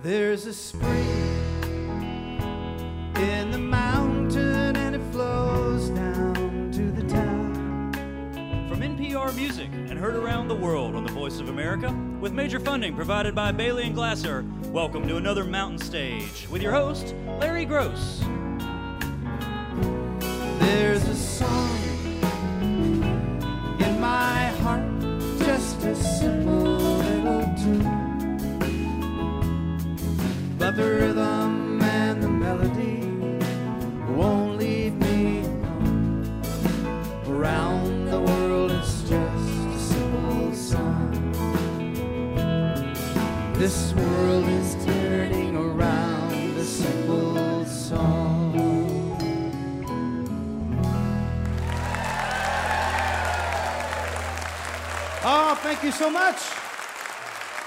There's a spring in the mountain and it flows down to the town. From NPR Music and heard around the world on the Voice of America, with major funding provided by Bailey and Glasser, welcome to another Mountain Stage with your host, Larry Groce. There's a song so much.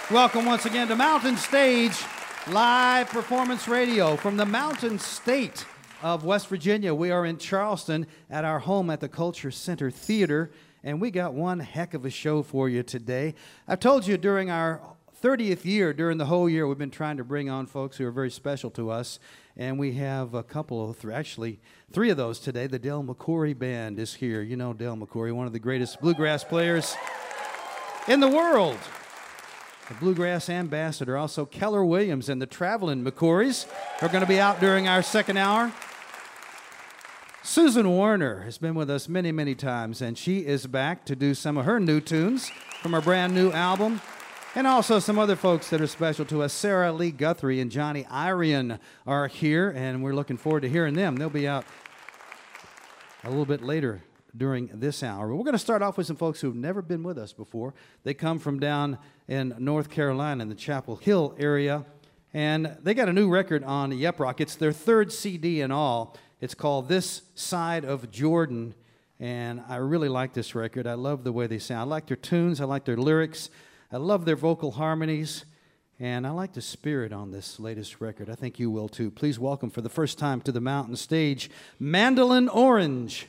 Welcome once again to Mountain Stage Live Performance Radio from the Mountain State of West Virginia. We are in Charleston at our home at the Culture Center Theater, and we got one heck of a show for you today. I've told you during our 30th year, during the whole year, we've been trying to bring on folks who are very special to us, and we have a couple of, th- actually, three of those today. The Del McCoury Band is here. You know Del McCoury, one of the greatest bluegrass players in the world. The Bluegrass Ambassador, also Keller Williams and the Traveling McCourys are going to be out during our second hour. Susan Werner has been with us many, many times, and she is back to do some of her new tunes from her brand new album. And also some other folks that are special to us. Sarah Lee Guthrie and Johnny Irion are here, and we're looking forward to hearing them. They'll be out a little bit later during this hour. We're going to start off with some folks who've never been with us before. They come from down in North Carolina in the Chapel Hill area, and they got a new record on Yep Roc. It's their third CD in all. It's called This Side of Jordan, and I really like this record. I love the way they sound. I like their tunes, I like their lyrics, I love their vocal harmonies. And I like the spirit on this latest record. I think you will too. Please welcome for the first time to the mountain stage, Mandolin Orange.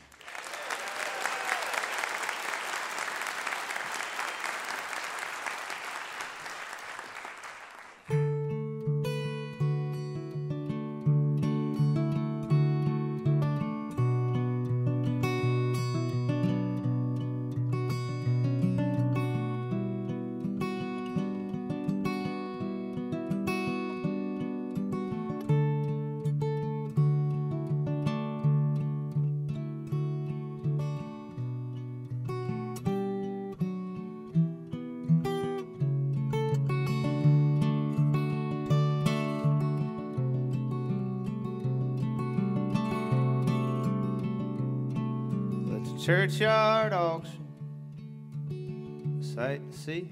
Sight to see,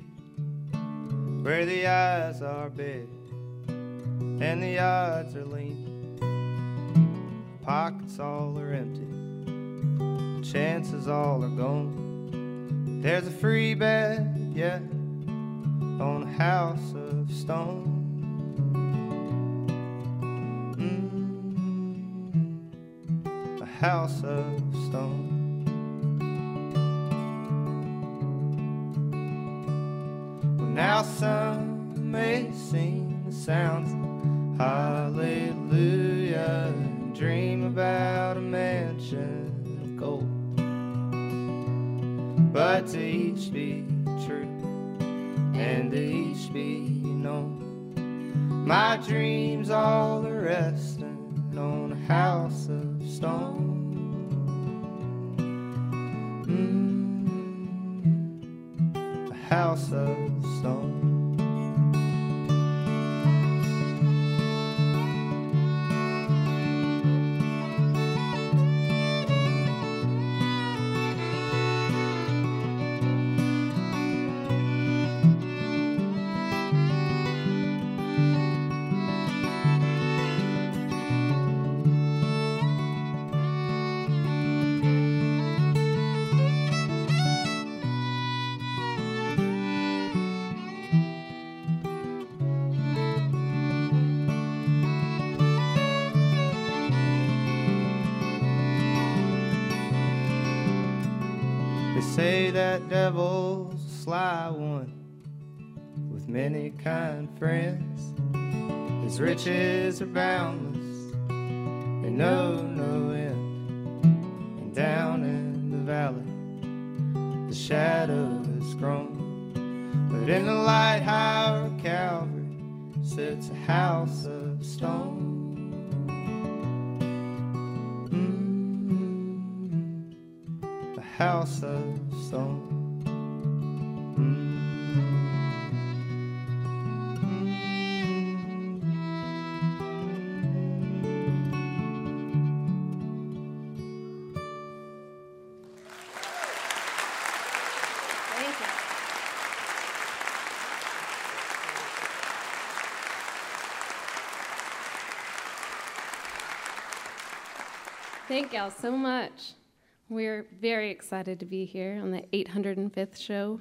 where the eyes are big and the odds are lean. Pockets all are empty, chances all are gone. There's a free bed, yeah, on a house of stone. Mm, a house of stone. Some may sing the sounds of hallelujah and dream about a mansion of gold. But to each be true and to each be known. My dreams all are resting on a house of stone. They say that devil's a sly one with many kind friends. His riches are boundless, they know no end. And down in the valley, the shadow has grown. But in the light of Calvary sits a house of stone. House of stone. Thank y'all so much. We're very excited to be here on the 805th show.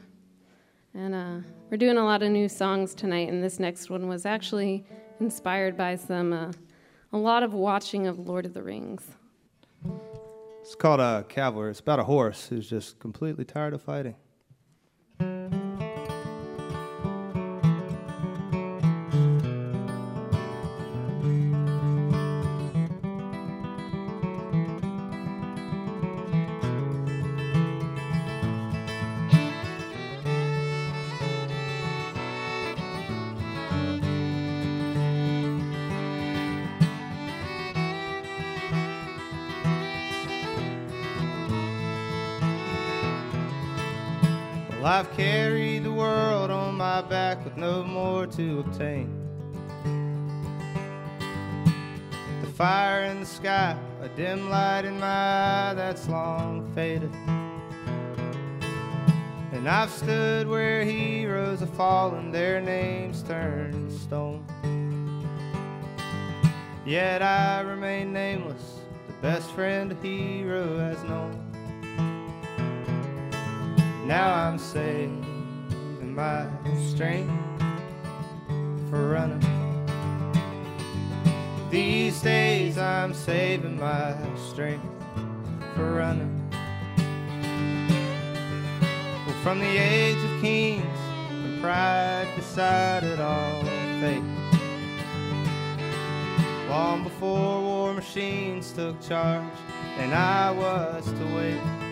And uh, we're doing a lot of new songs tonight, and this next one was actually inspired by some, uh, a lot of watching of Lord of the Rings. It's called a cavalry. It's about a horse who's just completely tired of fighting. To obtain. The fire in the sky, a dim light in my eye that's long faded. And I've stood where heroes have fallen, their names turned to stone. Yet I remain nameless, the best friend a hero has known. Now I'm saving my strength for running. These days I'm saving my strength for running. Well, from the age of kings, when pride decided all fate. Long before war machines took charge, and I was to wait.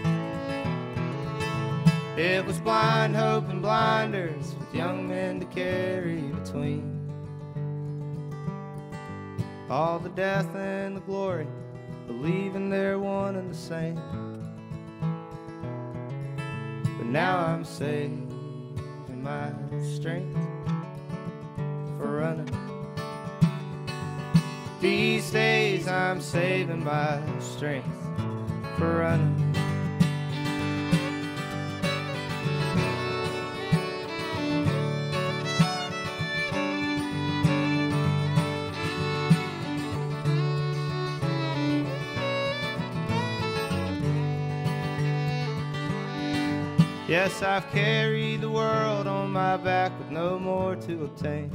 It was blind hope and blinders with young men to carry between. All the death and the glory, believing they're one and the same. But now I'm saving my strength for running. These days I'm saving my strength for running. Yes, I've carried the world on my back with no more to obtain.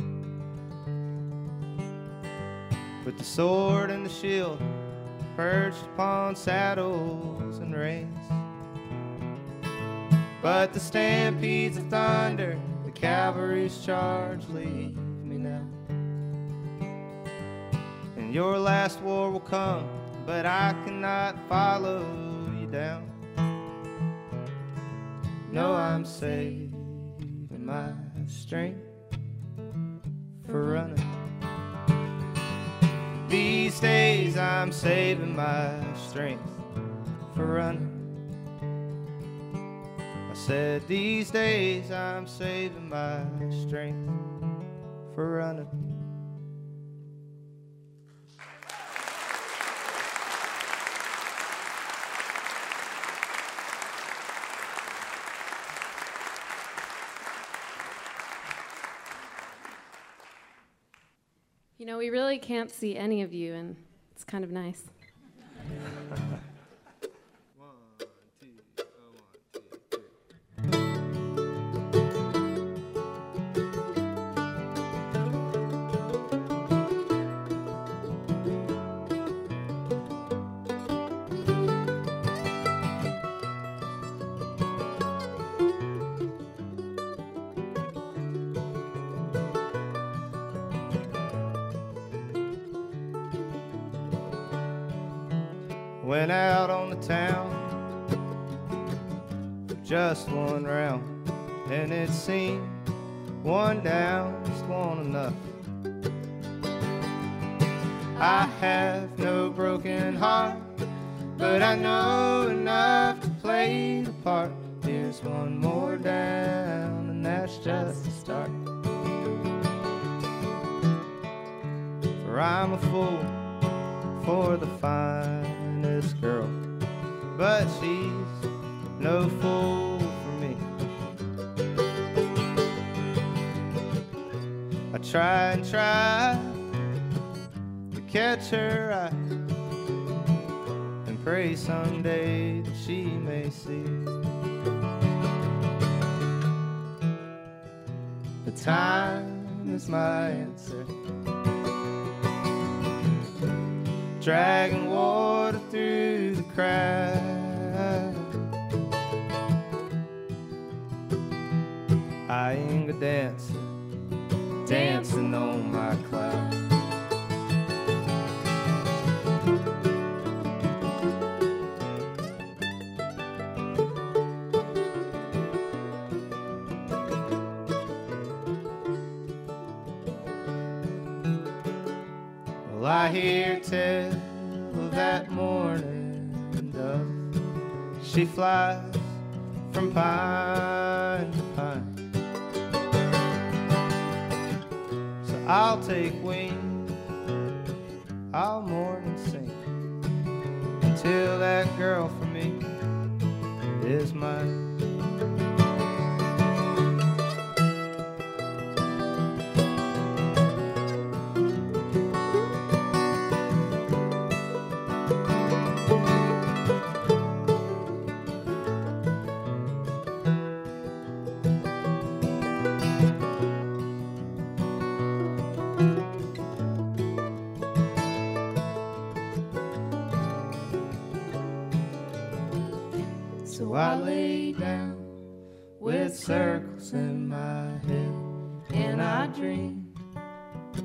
With the sword and the shield perched upon saddles and reins. But the stampedes of thunder, the cavalry's charge leave me now. And your last war will come, but I cannot follow you down. No, I'm saving my strength for running. These days I'm saving my strength for running. I said these days I'm saving my strength for running. You know, we really can't see any of you, and it's kind of nice. Went out on the town for just one round, and it seemed one down just one enough. I have no broken heart, but I know enough to play the part. Try and try to catch her eye and pray someday that she may see. The time is my answer. Dragging water through the crowd I ain't a dancer, dancing on my cloud. Well, I hear tell of that morning dove. She flies from pine I'll take wing, I'll mourn and sing until that girl for me is mine. Head, and I dream a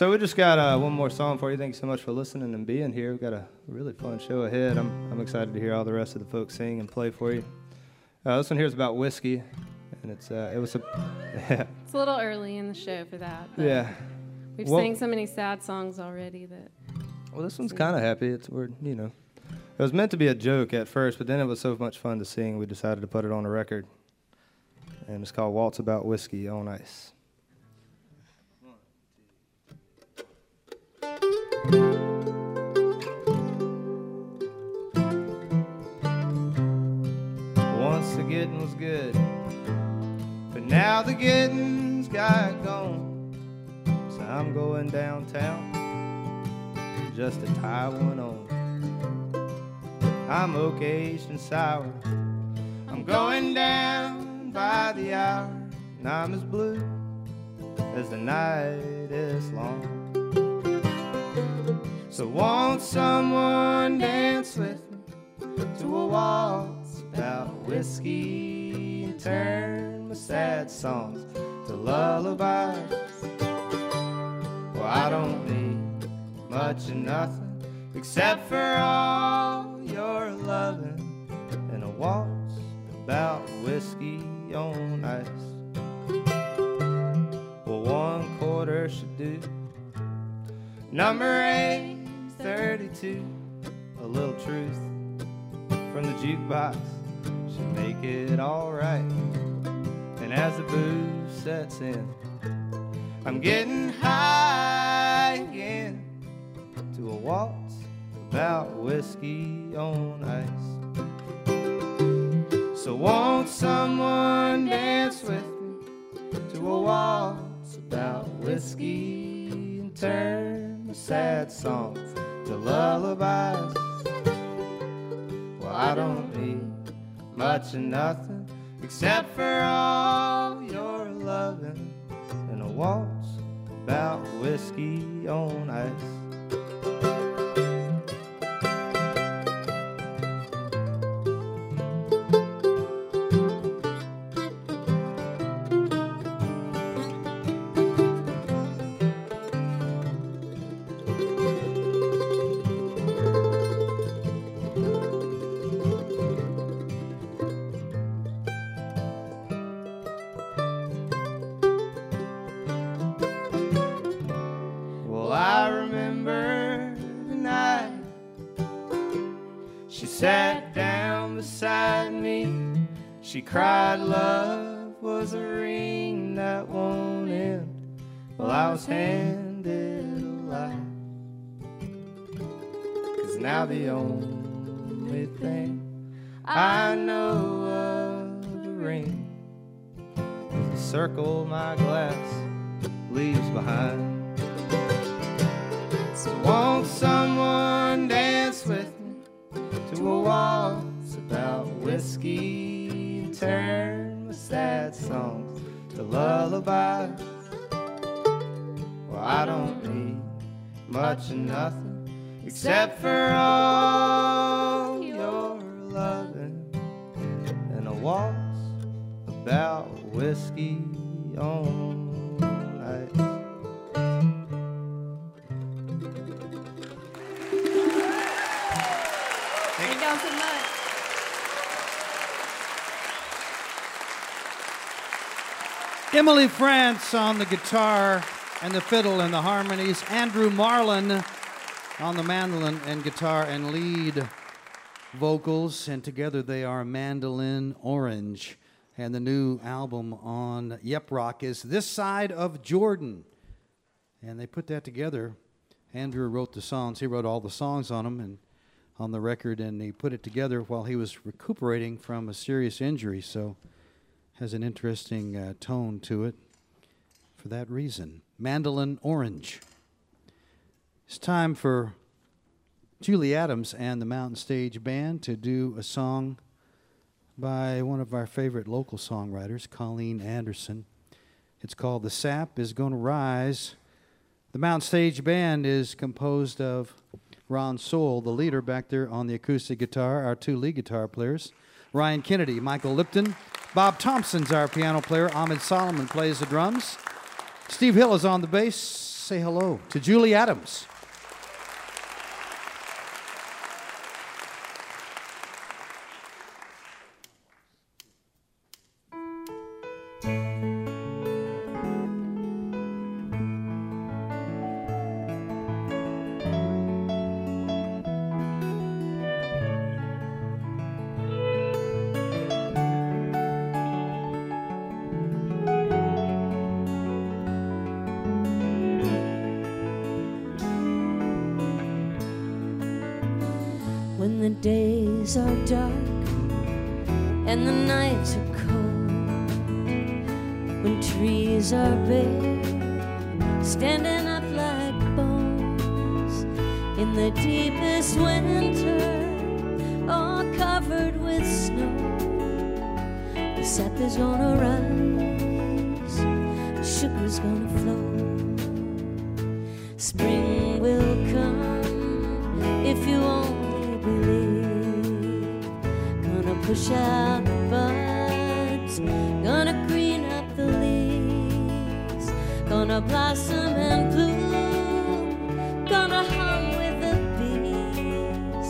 So we just got uh, one more song for you. Thank you so much for listening and being here. We've got a really fun show ahead. I'm, I'm excited to hear all the rest of the folks sing and play for you. Uh, this one here is about whiskey, and it's uh, it was a It's a little early in the show for that. yeah. We've Well- sang so many sad songs already that Well, this one's kind of happy. It's we're you know, it was meant to be a joke at first, but then it was so much fun to sing, we decided to put it on a record, and it's called "Waltz About Whiskey on Ice." Once the getting was good, but now the getting's got gone. So I'm going downtown just to tie one on. I'm aged and sour. I'm going down by the hour, and I'm as blue as the night is long. So won't someone dance with me to a waltz about whiskey and turn my sad songs to lullabies? Well, I don't need much of nothing except for all your loving and a waltz about whiskey on ice. Well, one quarter should do. Number eight, 32, a little truth from the jukebox should make it alright. And as the booze sets in, I'm getting high again to a waltz about whiskey on ice. So won't someone dance with me to a waltz about whiskey and turn the sad songs to lullabies? Well, I don't need much of nothing except for all your loving and a waltz about whiskey on ice. The only thing I know of the ring is the circle my glass leaves behind. So won't someone dance with me to a waltz about whiskey and turn my sad songs to lullabies? Well, I don't need much of nothing except for all your loving and a waltz about whiskey on ice. Thank y'all so much. Emily Frantz on the guitar and the fiddle and the harmonies. Andrew Marlin on the mandolin and guitar and lead vocals. And together they are Mandolin Orange. And the new album on Yep Roc is This Side of Jordan. And they put that together. Andrew wrote the songs. He wrote all the songs on them and on the record, and he put it together while he was recuperating from a serious injury. So has an interesting uh, tone to it for that reason. Mandolin Orange. It's time for Julie Adams and the Mountain Stage Band to do a song by one of our favorite local songwriters, Colleen Anderson. It's called The Sap is Gonna Rise. The Mountain Stage Band is composed of Ron Sowell, the leader back there on the acoustic guitar, our two lead guitar players, Ryan Kennedy, Michael Lipton, Bob Thompson's our piano player, Ammed Solomon plays the drums, Steve Hill is on the bass. Say hello to Julie Adams. Push out the buds, gonna green up the leaves, gonna blossom and bloom, gonna hum with the bees.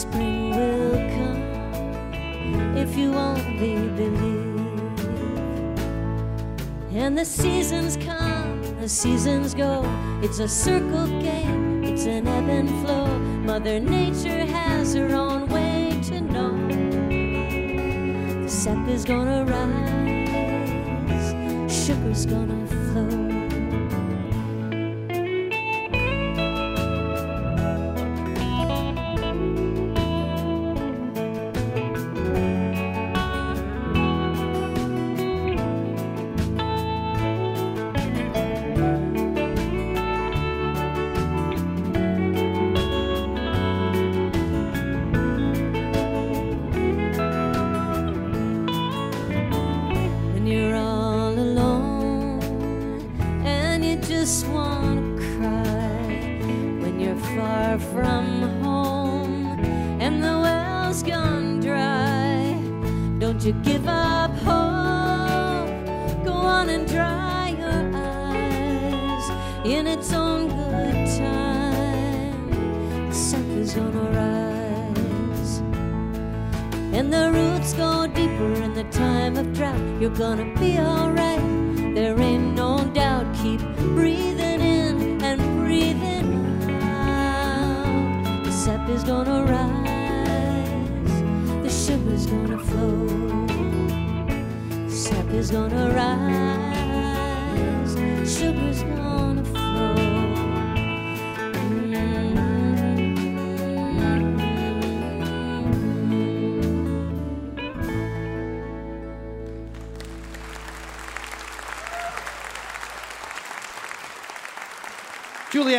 Spring will come if you only believe. And the seasons come, the seasons go. It's a circle game, it's an ebb and flow. Mother Nature has her own Is gonna rise, sugar's gonna flow.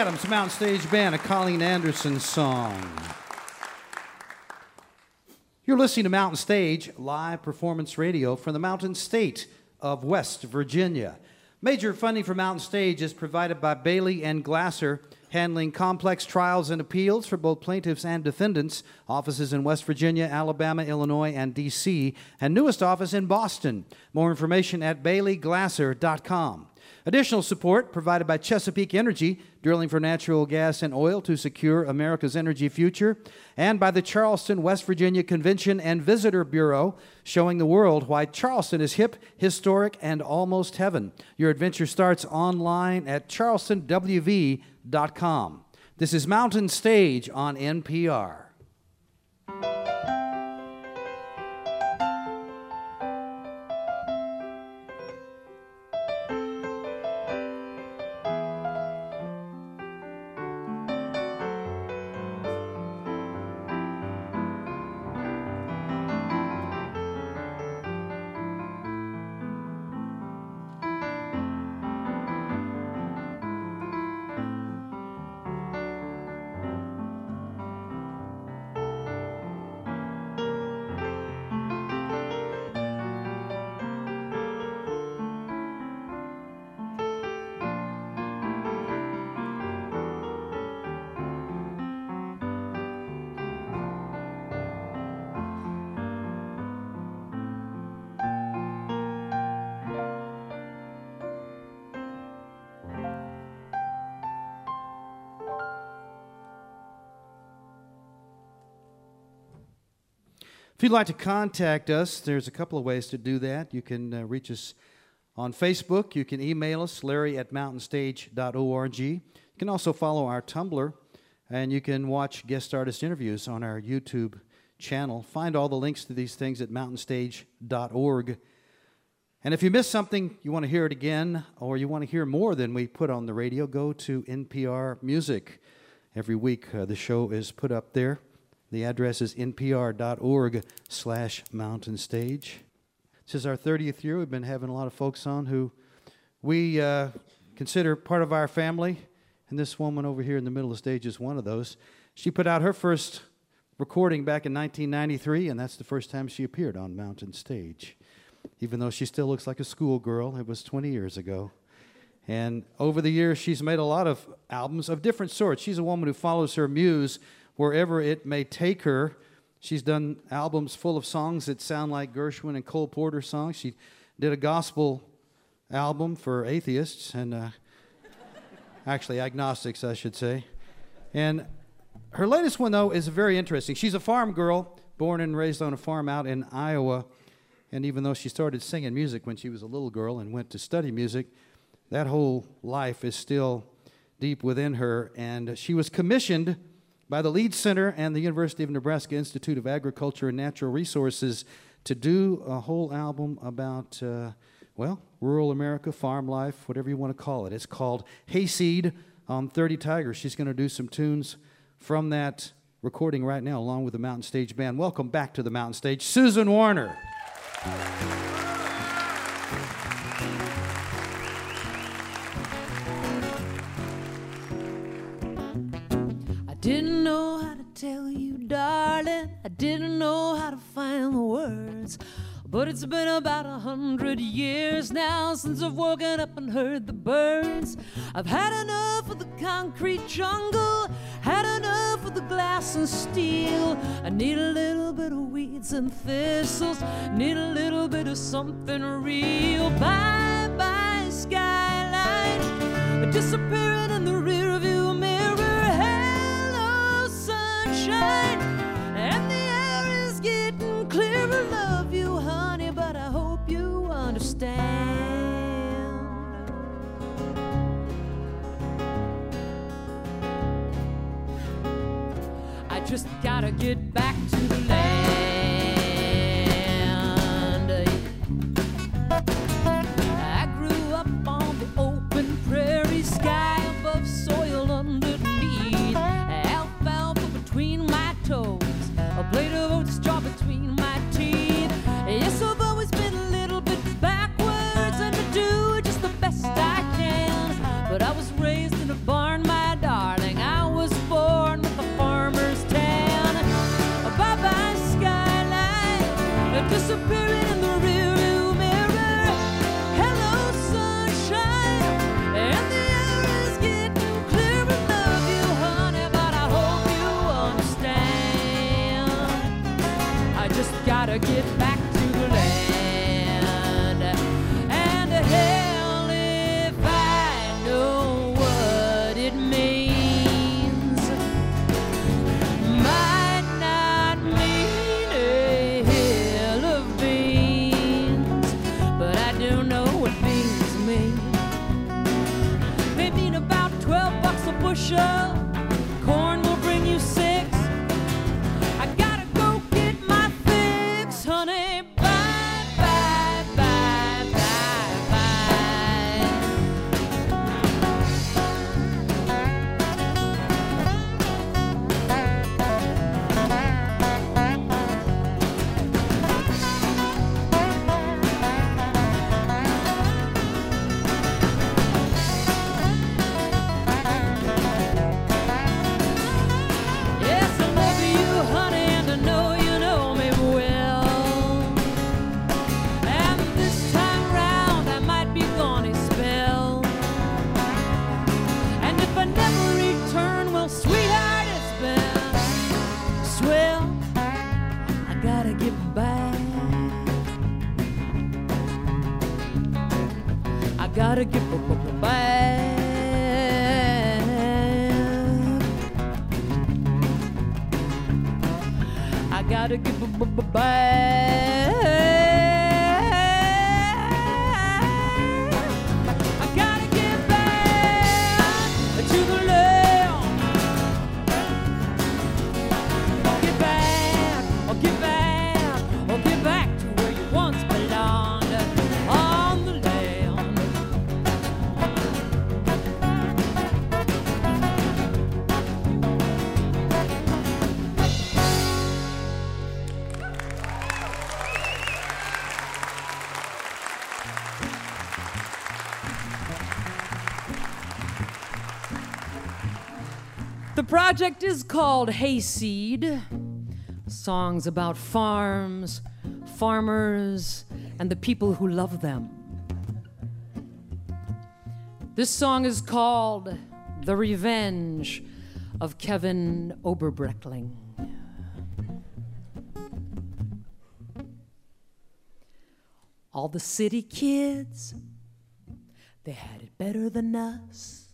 Adams, Mountain Stage Band, a Colleen Anderson song. You're listening to Mountain Stage, live performance radio from the Mountain State of West Virginia. Major funding for Mountain Stage is provided by Bailey and Glasser, handling complex trials and appeals for both plaintiffs and defendants. Offices in West Virginia, Alabama, Illinois, and D.C., and newest office in Boston. More information at baileyglasser.com. Additional support provided by Chesapeake Energy, drilling for natural gas and oil to secure America's energy future, and by the Charleston, West Virginia Convention and Visitor Bureau, showing the world why Charleston is hip, historic, and almost heaven. Your adventure starts online at charlestonwv.com. This is Mountain Stage on NPR. If you'd like to contact us, there's a couple of ways to do that. You can uh, reach us on Facebook. You can email us, larry at mountainstage.org. You can also follow our Tumblr, and you can watch guest artist interviews on our YouTube channel. Find all the links to these things at mountainstage.org. And if you missed something, you want to hear it again, or you want to hear more than we put on the radio, go to NPR Music. Every week, uh, the show is put up there. The address is npr.org slash mountain stage. This is our 30th year. We've been having a lot of folks on who we uh, consider part of our family. And this woman over here in the middle of the stage is one of those. She put out her first recording back in 1993, and that's the first time she appeared on Mountain Stage. Even though she still looks like a schoolgirl, it was 20 years ago. And over the years, she's made a lot of albums of different sorts. She's a woman who follows her muse wherever it may take her. She's done albums full of songs that sound like Gershwin and Cole Porter songs. She did a gospel album for atheists and uh, actually agnostics, I should say. And her latest one, though, is very interesting. She's a farm girl, born and raised on a farm out in Iowa. And even though she started singing music when she was a little girl and went to study music, that whole life is still deep within her. And she was commissioned by the Lead Center and the University of Nebraska Institute of Agriculture and Natural Resources to do a whole album about, uh, well, rural America, farm life, whatever you want to call it. It's called Hayseed on 30 Tigers. She's going to do some tunes from that recording right now, along with the Mountain Stage Band. Welcome back to the Mountain Stage, Susan Werner. Tell you, darling. I didn't know how to find the words. But it's been about a hundred years now since I've woken up and heard the birds. I've had enough of the concrete jungle, had enough of the glass and steel. I need a little bit of weeds and thistles. Need a little bit of something real. Bye bye, skyline. Disappearing in the understand. I just gotta get back to the land. Bucks gotta get b- b- project is called Hayseed. Songs about farms, farmers, and the people who love them. This song is called The Revenge of Kevin Oberbreckling. All the city kids, they had it better than us.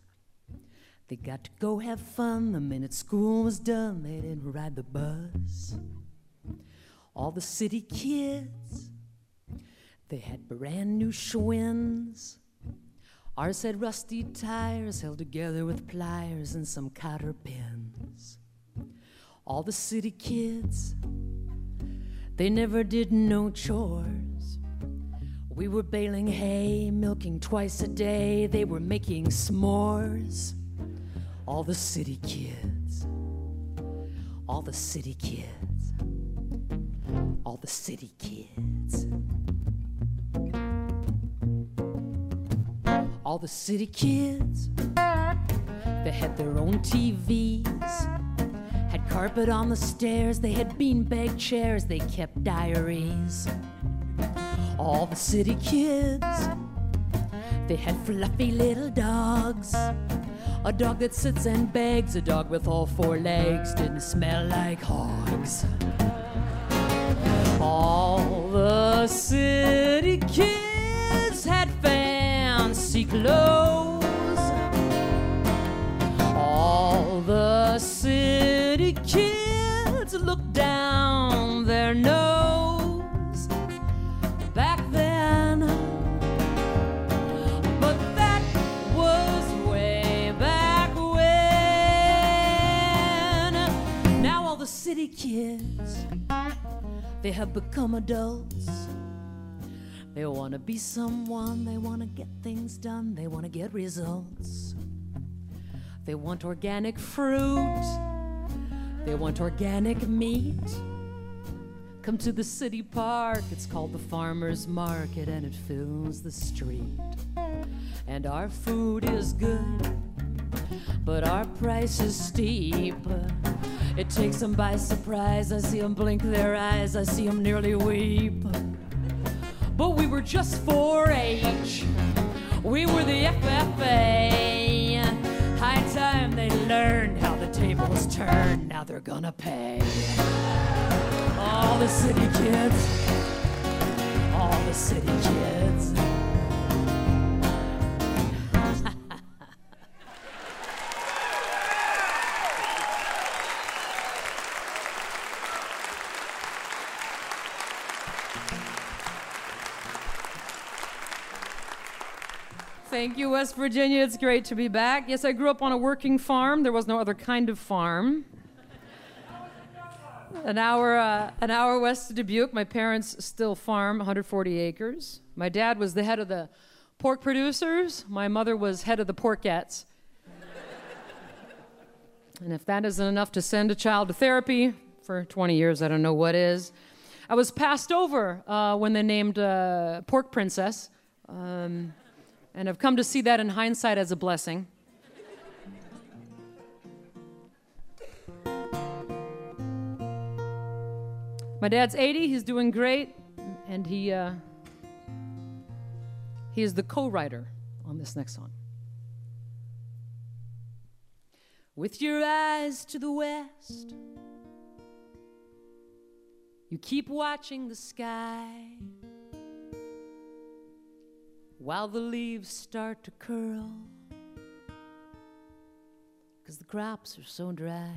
They got to go have fun the minute school was done. They didn't ride the bus. All the city kids, they had brand new Schwinn's. Ours had rusty tires held together with pliers and some cotter pins. All the city kids, they never did no chores. We were baling hay, milking twice a day. They were making s'mores. All the city kids, all the city kids, all the city kids. All the city kids, they had their own TVs, had carpet on the stairs, they had beanbag chairs, they kept diaries. All the city kids, they had fluffy little dogs, A dog that sits and begs, a dog with all four legs, didn't smell like hogs. All the city kids had fancy clothes. All the city kids looked down their nose city kids, they have become adults. They want to be someone, they want to get things done, they want to get results. They want organic fruit, they want organic meat. Come to the city park, it's called the Farmer's Market, and it fills the street. And our food is good, but our price is steep. It takes them by surprise. I see them blink their eyes, I see them nearly weep. But we were just 4 H, we were the FFA. High time they learned how the tables turn, now they're gonna pay. All the city kids, all the city kids. Thank you, West Virginia. It's great to be back. Yes, I grew up on a working farm. There was no other kind of farm. An hour, uh, an hour west of Dubuque. My parents still farm 140 acres. My dad was the head of the pork producers. My mother was head of the porkettes. and if that isn't enough to send a child to therapy for 20 years, I don't know what is. I was passed over uh, when they named uh, Pork Princess. Um, and I've come to see that in hindsight as a blessing. My dad's 80, he's doing great, and he, uh, he is the co writer on this next song. With your eyes to the west, you keep watching the sky while the leaves start to curl because the crops are so dry.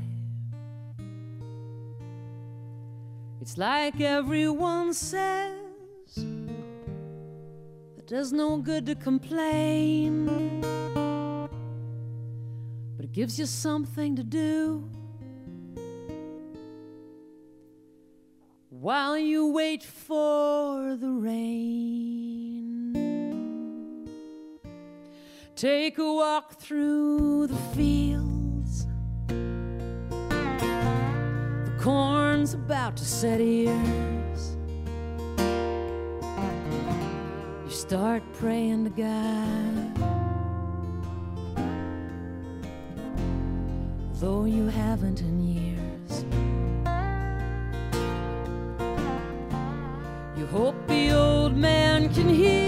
It's like everyone says that does no good to complain, but it gives you something to do while you wait for the rain. Take a walk through the fields. The corn's about to set ears. You start praying to God. Though you haven't in years. You hope the old man can hear.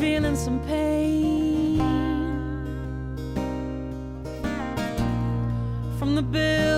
Feeling some pain. From the bills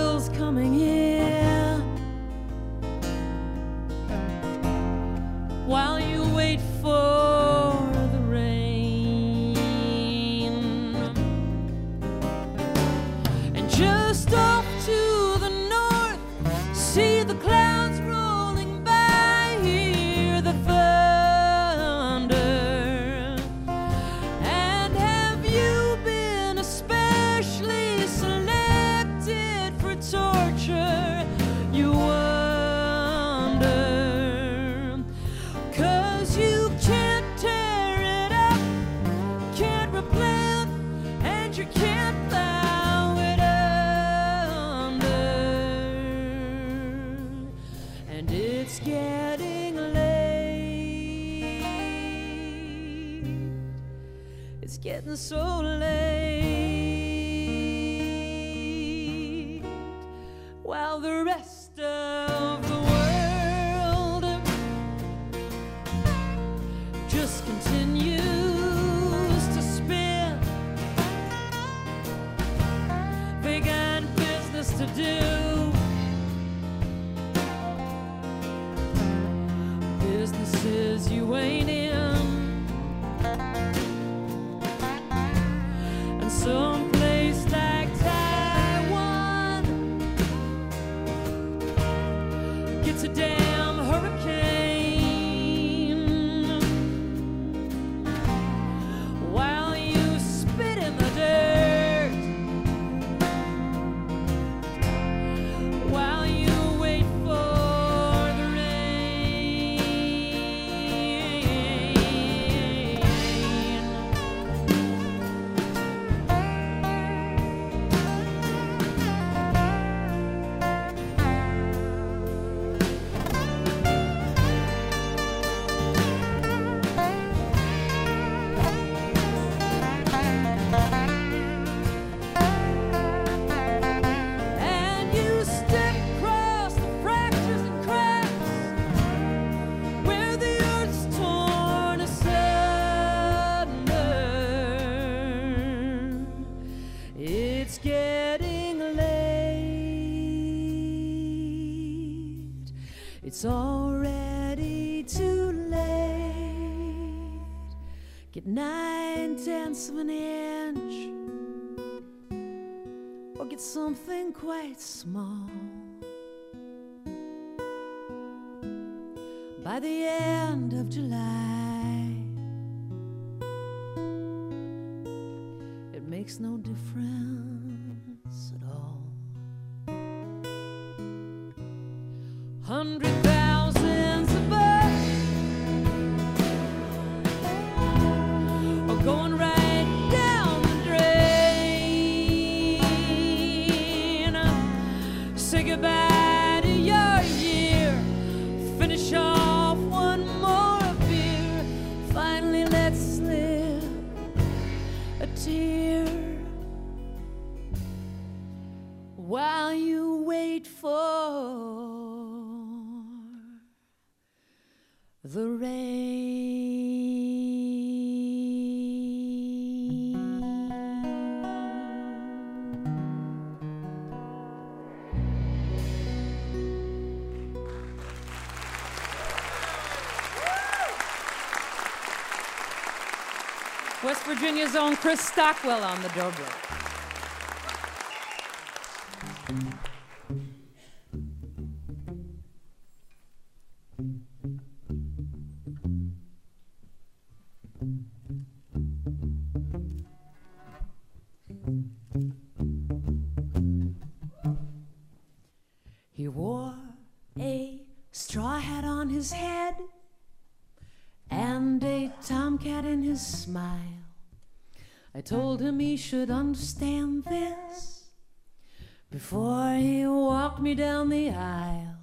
nine tenths of an inch, or get something quite small. By the end of July, it makes no difference Virginia's own Chris Stockwell on the dobro. He wore a straw hat on his head and a tomcat in his smile. I told him he should understand this before he walked me down the aisle.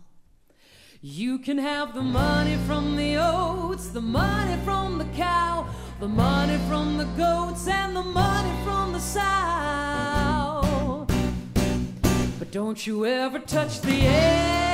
You can have the money from the oats, the money from the cow, the money from the goats, and the money from the sow. But don't you ever touch the egg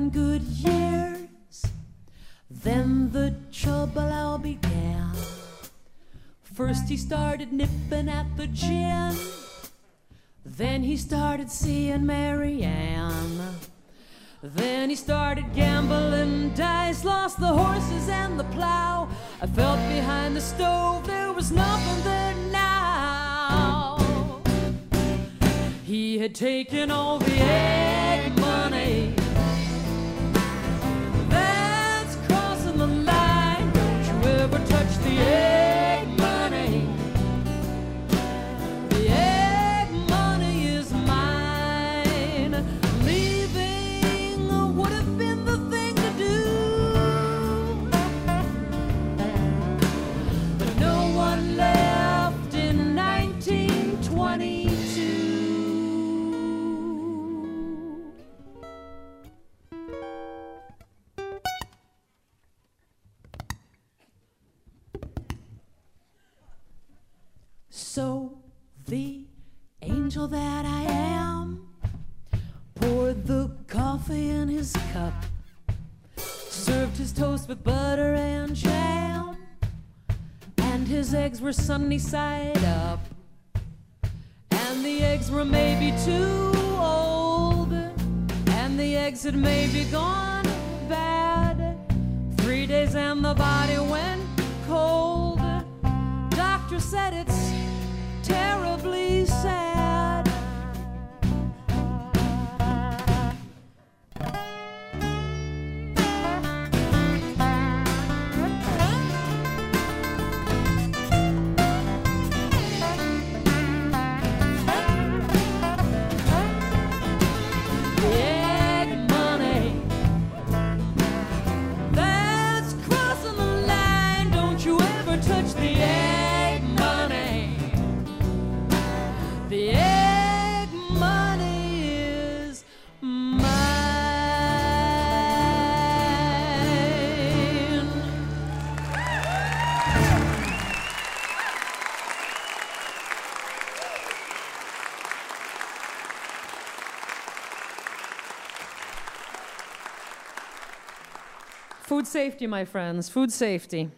seven good years. Then the trouble all began. First, he started nipping at the gin. Then he started seeing Marianne. Then he started gambling dice, lost the horses and the plow. I felt behind the stove, there was nothing there now. He had taken all the egg touch angel that I am poured the coffee in his cup, served his toast with butter and jam, and his eggs were sunny side up. And the eggs were maybe too old, and the eggs had maybe gone bad. Three days and the body went cold. Doctor said it's terribly sad. Food safety, my friends, food safety.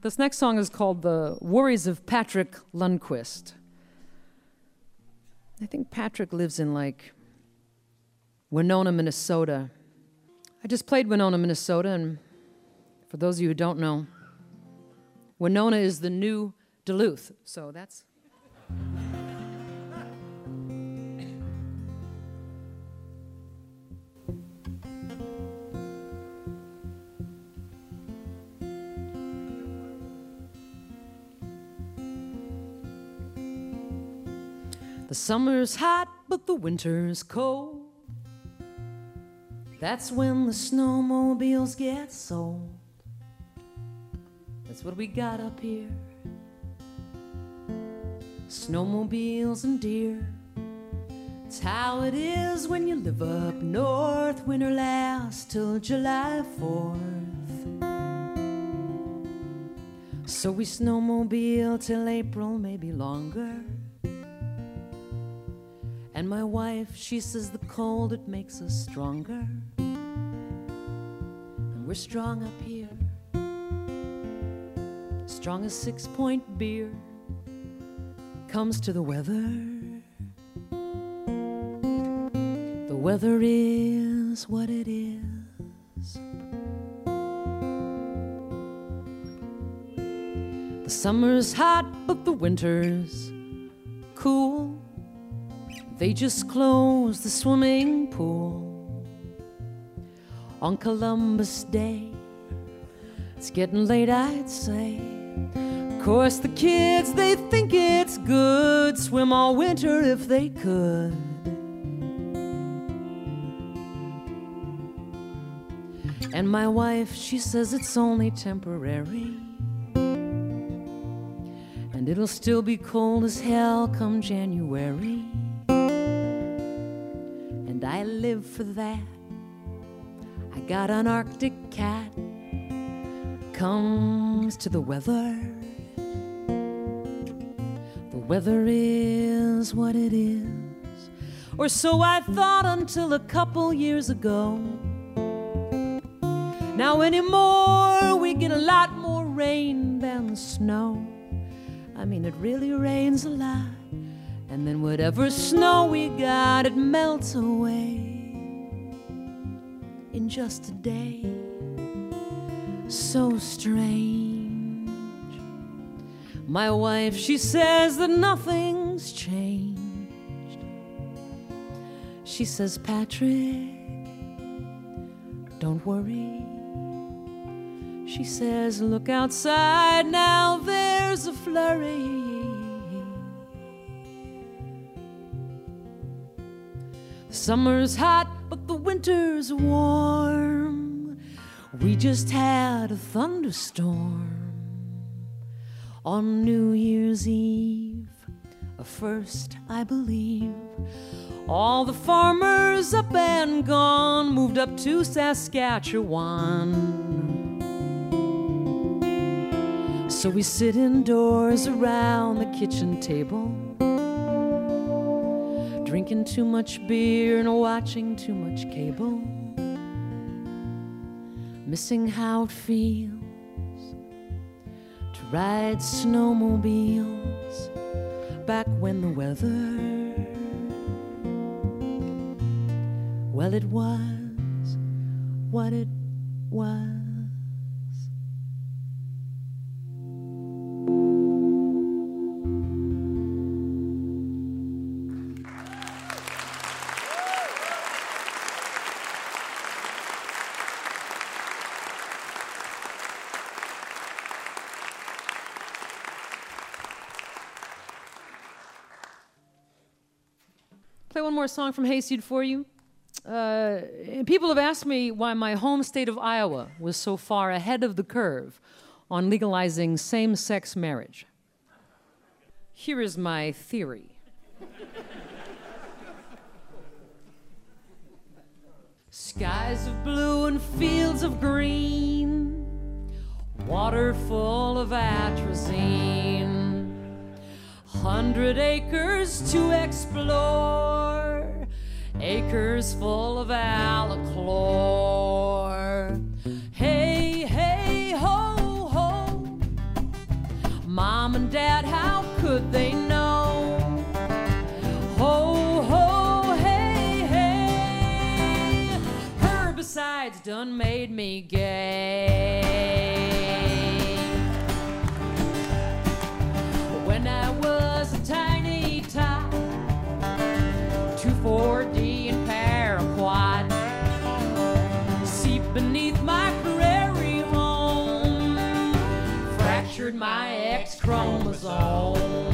This next song is called The Worries of Patrick Lundquist. I think Patrick lives in like Winona, Minnesota. I just played Winona, Minnesota, and for those of you who don't know, Winona is the new Duluth, so that's. The summer's hot, but the winter's cold. That's when the snowmobiles get sold. That's what we got up here snowmobiles and deer. It's how it is when you live up north. Winter lasts till July 4th. So we snowmobile till April, maybe longer. And my wife, she says the cold, it makes us stronger. And we're strong up here. Strong as six point beer comes to the weather. The weather is what it is. The summer's hot, but the winter's cool. They just closed the swimming pool on Columbus Day. It's getting late, I'd say. Of course, the kids, they think it's good. Swim all winter if they could. And my wife, she says it's only temporary. And it'll still be cold as hell come January. I live for that. I got an Arctic cat. Comes to the weather. The weather is what it is. Or so I thought until a couple years ago. Now, anymore, we get a lot more rain than snow. I mean, it really rains a lot. And then whatever snow we got, it melts away in just a day. So strange. My wife, she says that nothing's changed. She says, Patrick, don't worry. She says, Look outside now, there's a flurry. Summer's hot, but the winter's warm. We just had a thunderstorm on New Year's Eve, a first, I believe. All the farmers up and gone moved up to Saskatchewan. So we sit indoors around the kitchen table, drinking too much beer and watching too much cable, missing how it feels to ride snowmobiles back when the weather, well, it was what it was. More song from Hayseed for you. Uh, people have asked me why my home state of Iowa was so far ahead of the curve on legalizing same sex marriage. Here is my theory. Skies of blue and fields of green, water full of atrazine, hundred acres to explore, acres full of folklore. Hey, hey, ho, ho. Mom and dad, how could they know? Ho, ho, hey, hey. Herbicides done made me gay. My X chromosome.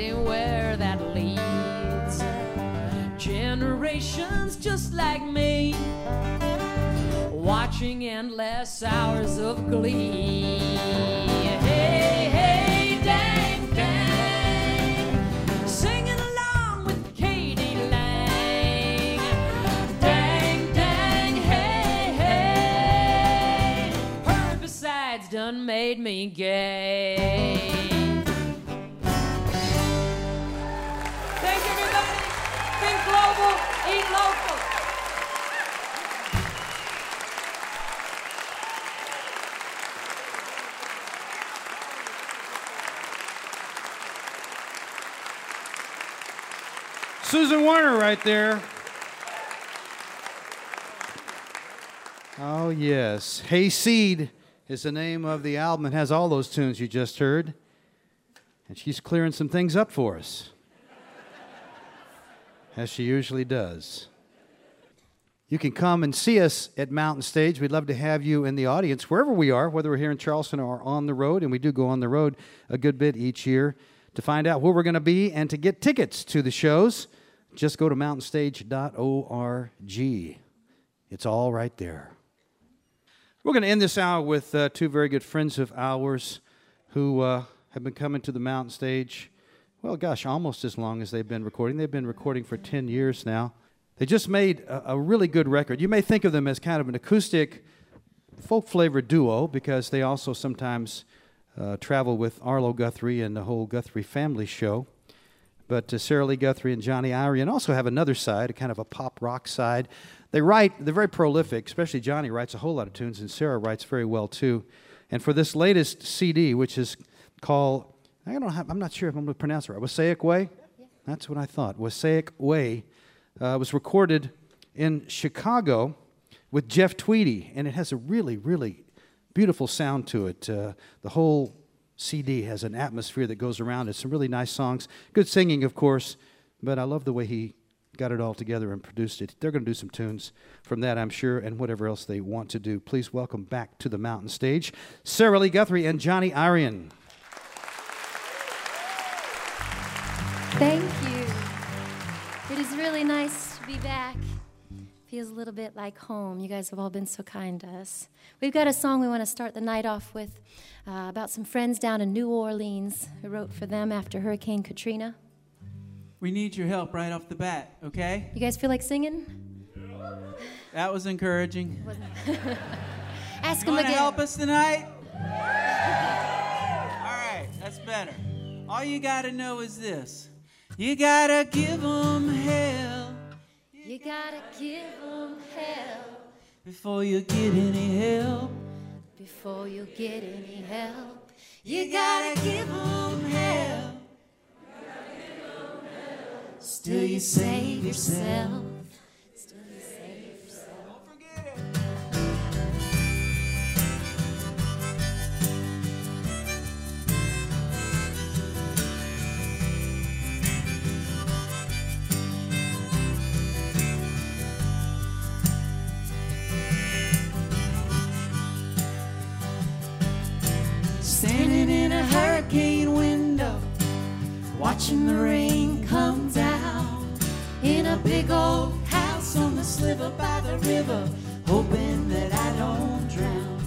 Exactly where that leads. Generations just like me, watching endless hours of glee. Hey, hey, dang, dang, singing along with k.d. lang. Dang, dang, hey, hey, herbicides done made me gay. Werner right there. Oh, yes. Hayseed is the name of the album. It has all those tunes you just heard. And she's clearing some things up for us, as she usually does. You can come and see us at Mountain Stage. We'd love to have you in the audience wherever we are, whether we're here in Charleston or on the road. And we do go on the road a good bit each year. To find out where we're going to be and to get tickets to the shows, just go to mountainstage.org. It's all right there. We're going to end this hour with uh, two very good friends of ours who uh, have been coming to the mountain stage, well, gosh, almost as long as they've been recording. They've been recording for 10 years now. They just made a, a really good record. You may think of them as kind of an acoustic, folk flavored duo because they also sometimes uh, travel with Arlo Guthrie and the whole Guthrie family show. But uh, Sarah Lee Guthrie and Johnny Irion also have another side, a kind of a pop rock side. They write, they're very prolific, especially Johnny writes a whole lot of tunes, and Sarah writes very well too. And for this latest CD, which is called, I don't have, I'm not sure if I'm going to pronounce it right, Wassaic Way? That's what I thought. Wassaic Way uh, was recorded in Chicago with Jeff Tweedy, and it has a really, really beautiful sound to it. Uh, the whole CD has an atmosphere that goes around it. Some really nice songs. Good singing, of course, but I love the way he got it all together and produced it. They're going to do some tunes from that, I'm sure, and whatever else they want to do. Please welcome back to the mountain stage Sarah Lee Guthrie and Johnny Irion. Thank you. It is really nice to be back. Feels a little bit like home. You guys have all been so kind to us. We've got a song we want to start the night off with uh, about some friends down in New Orleans who wrote for them after Hurricane Katrina. We need your help right off the bat, okay? You guys feel like singing? That was encouraging. Ask You them again. help us tonight? All right, that's better. All you got to know is this you got to give them hell You gotta give them hell before you get any help. before you get any help. You got to give them hell. Still, you save yourself. Watching the rain come down in a big old house on the sliver by the river, hoping that I don't drown.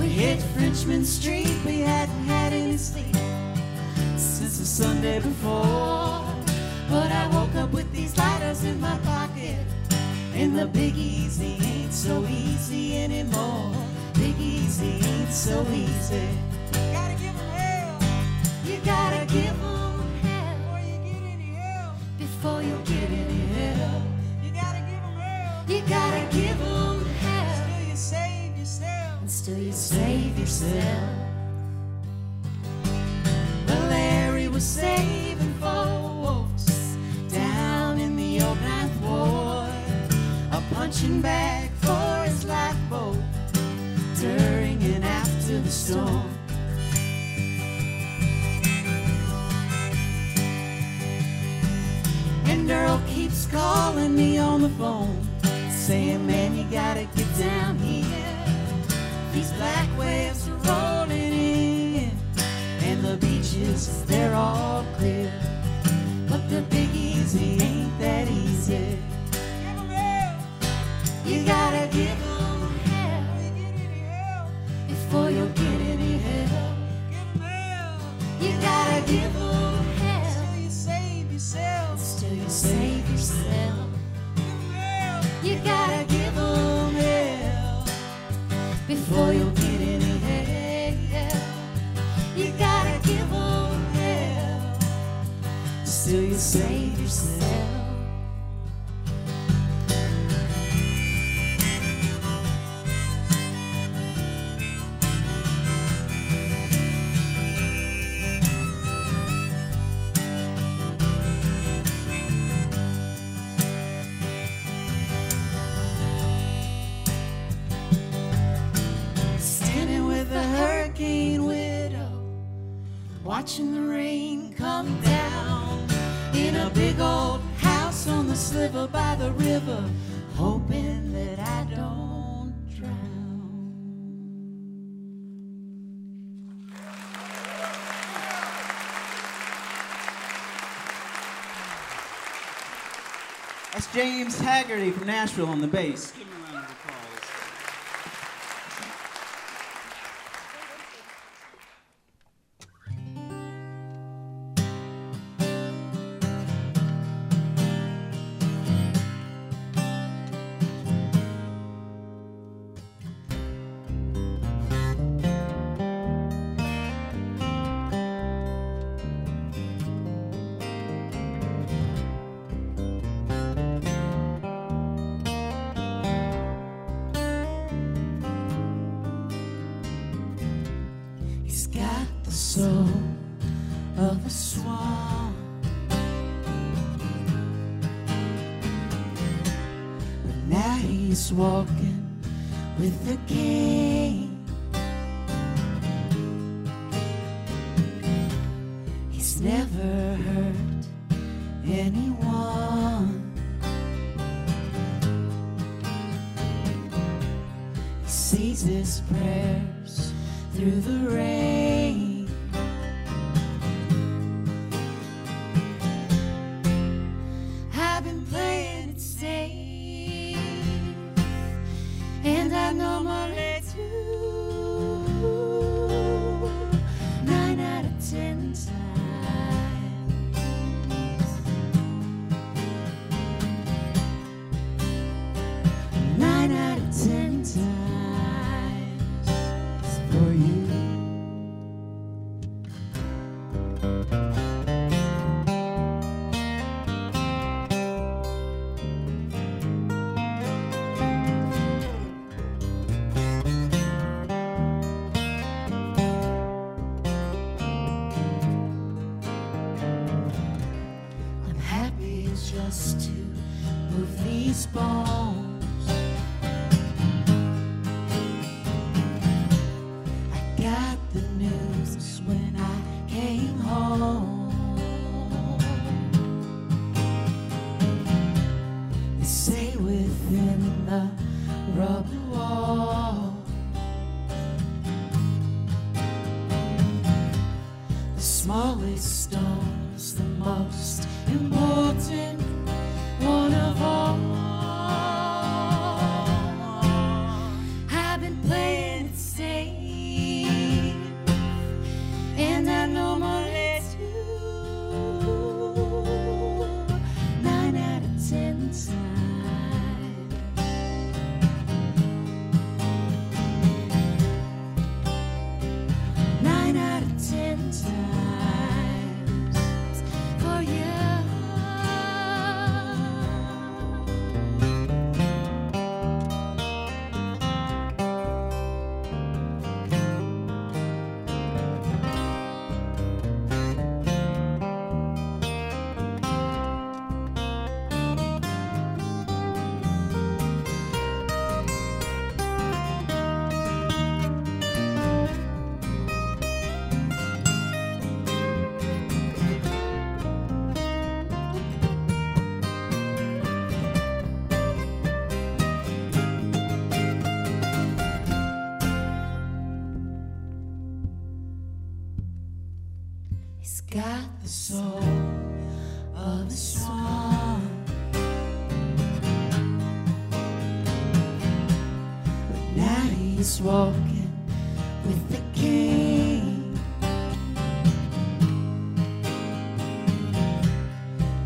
We hit Frenchmen Street, we hadn't had any sleep since the Sunday before. But I woke up with these lighters in my pocket, and the Big Easy ain't so easy anymore. Big Easy ain't so easy. You gotta give hell. You gotta give hell. Before you get any help. Before you get any help. You gotta give hell. You gotta give hell. Still you save yourself. And still you save yourself. But Larry was saving storm. And Earl keeps calling me on the phone, saying, Man, you gotta get down here. These black waves are rolling in, and the beaches, they're all clear. But the Big Easy ain't that easy. You gotta give before you get any help. You gotta give 'em hell. Still you save yourself. Still you save yourself. You gotta give 'em hell before you get any help. You gotta give 'em hell. Still you save James Haggerty from Nashville on the bass. Walking with the king.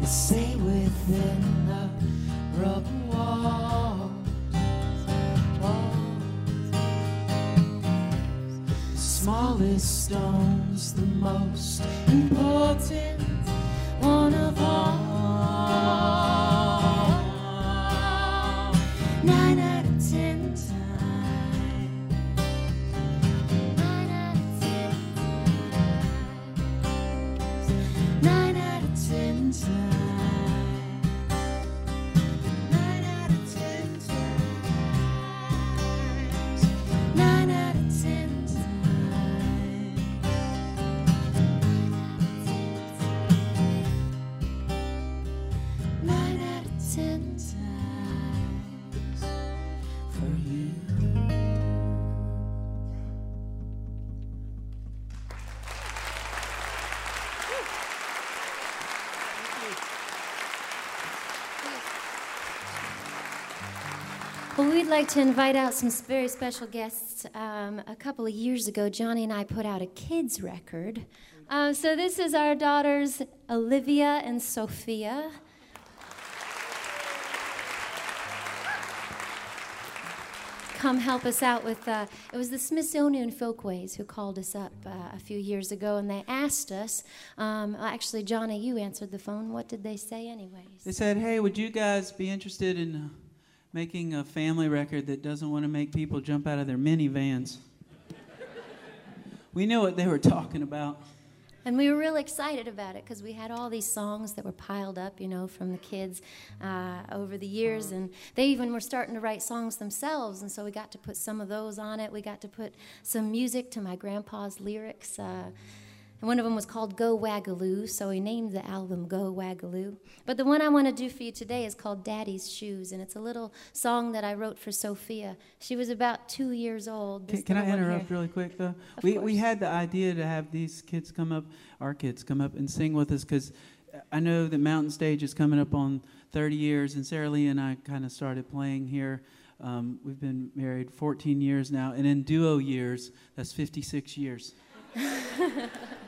They say within the rubber walls, walls the smallest stone's the most we'd like to invite out some very special guests. Um, a couple of years ago, Johnny and I put out a kids record. Uh, so this is our daughters, Olivia and Sophia. Come help us out with. Uh, it was the Smithsonian Folkways who called us up uh, a few years ago, and they asked us. Um, actually, Johnny, you answered the phone. What did they say, anyways? They said, "Hey, would you guys be interested in uh, making a family record that doesn't want to make people jump out of their minivans?" we knew what they were talking about. And we were real excited about it because we had all these songs that were piled up, you know, from the kids uh, over the years. And they even were starting to write songs themselves. And so we got to put some of those on it. We got to put some music to my grandpa's lyrics. Uh, and one of them was called Go Waggaloo, so he named the album Go Waggaloo. But the one I want to do for you today is called Daddy's Shoes, and it's a little song that I wrote for Sophia. She was about two years old. Can, can I interrupt here. really quick though? Of we we had the idea to have these kids come up, our kids come up and sing with us because I know that Mountain Stage is coming up on 30 years, and Sarah Lee and I kind of started playing here. Um, we've been married 14 years now, and in duo years, that's 56 years.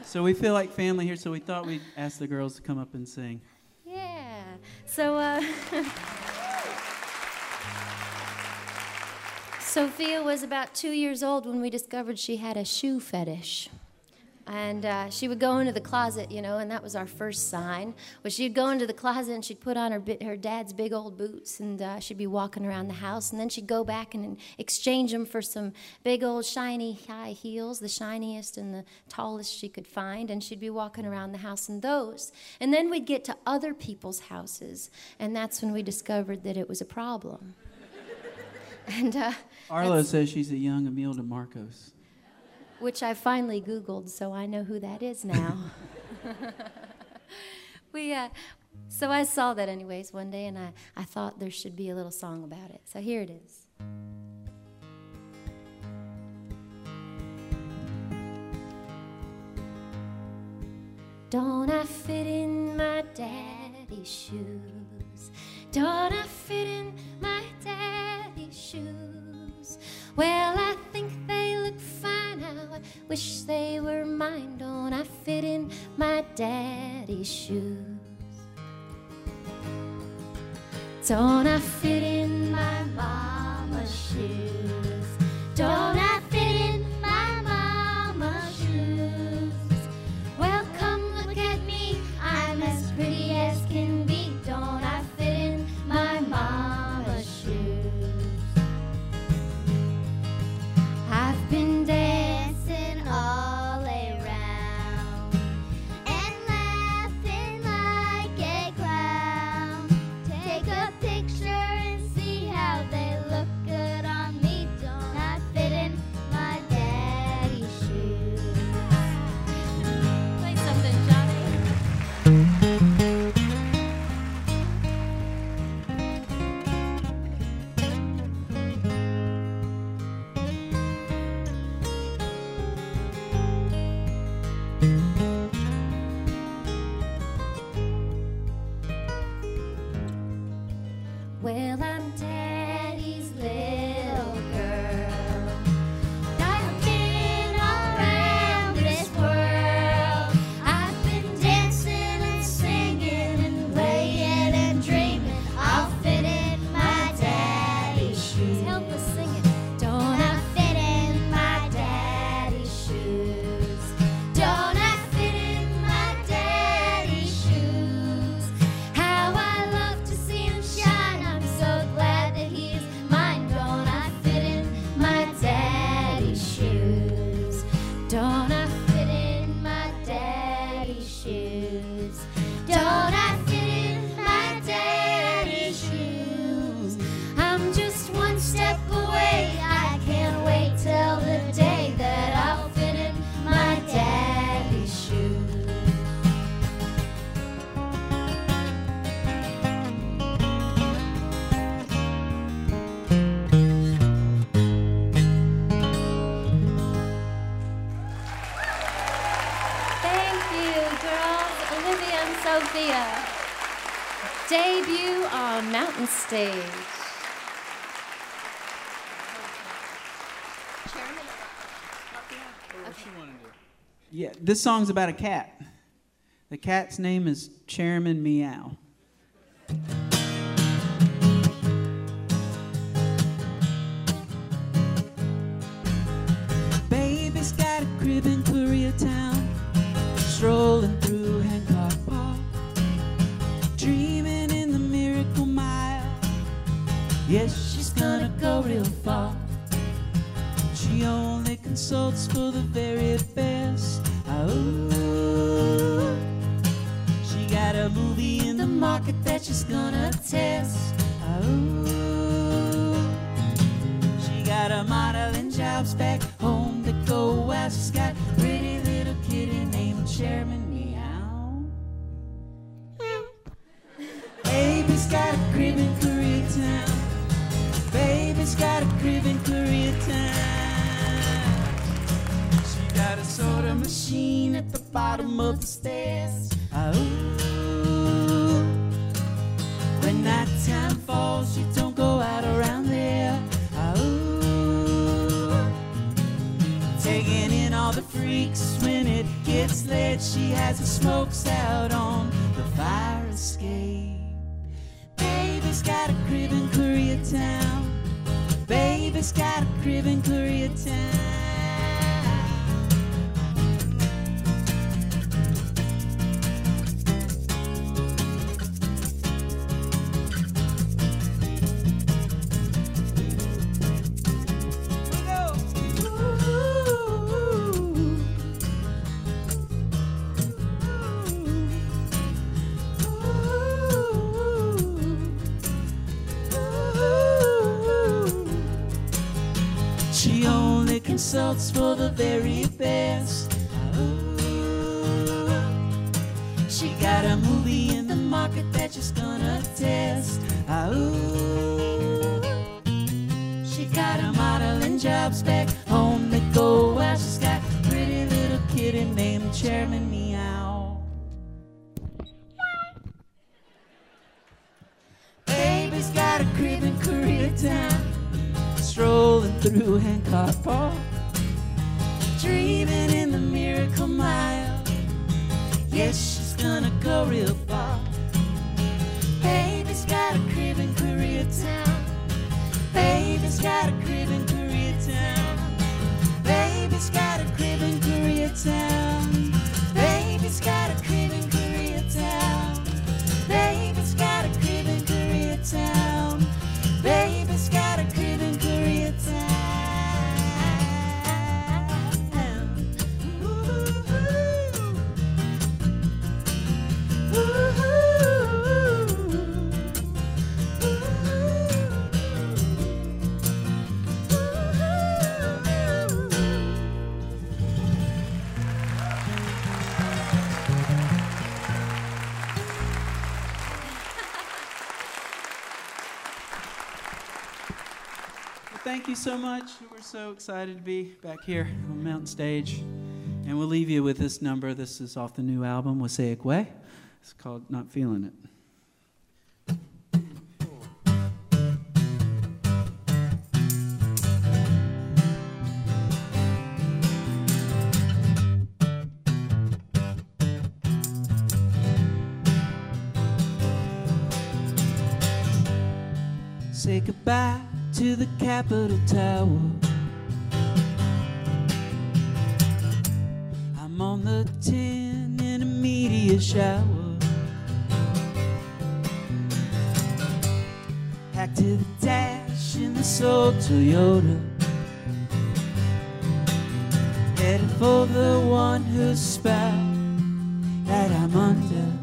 so we feel like family here, so we thought we'd ask the girls to come up and sing. Yeah. So, uh, Sophia was about two years old when we discovered she had a shoe fetish. And uh, she would go into the closet, you know, and that was our first sign. Was she'd go into the closet and she'd put on her her dad's big old boots, and uh, she'd be walking around the house, and then she'd go back and exchange them for some big old shiny high heels, the shiniest and the tallest she could find, and she'd be walking around the house in those. And then we'd get to other people's houses, and that's when we discovered that it was a problem. and uh, Arlo says she's a young Imelda Marcos which I finally Googled, so I know who that is now. we, uh, so I saw that anyways one day, and I, I thought there should be a little song about it. So here it is. Don't I fit in my daddy's shoes? Don't I fit in my daddy's shoes? Well, I think now. I wish they were mine. Don't I fit in my daddy's shoes? Don't I fit in my mama's shoes? stage. Yeah, this song's about a cat. The cat's name is Chairman Meow. there is. Yes, she's gonna go real far. Baby's got a crib in Koreatown. Baby's got a you so much. We're so excited to be back here on Mountain Stage. And we'll leave you with this number. This is off the new album, Wassaic Way. It's called Not Feeling It. Say goodbye to the Capitol Tower. I'm on the 10 in a media shower. Packed to the dash in the soul Toyota. Headed for the one whose spell that I'm under.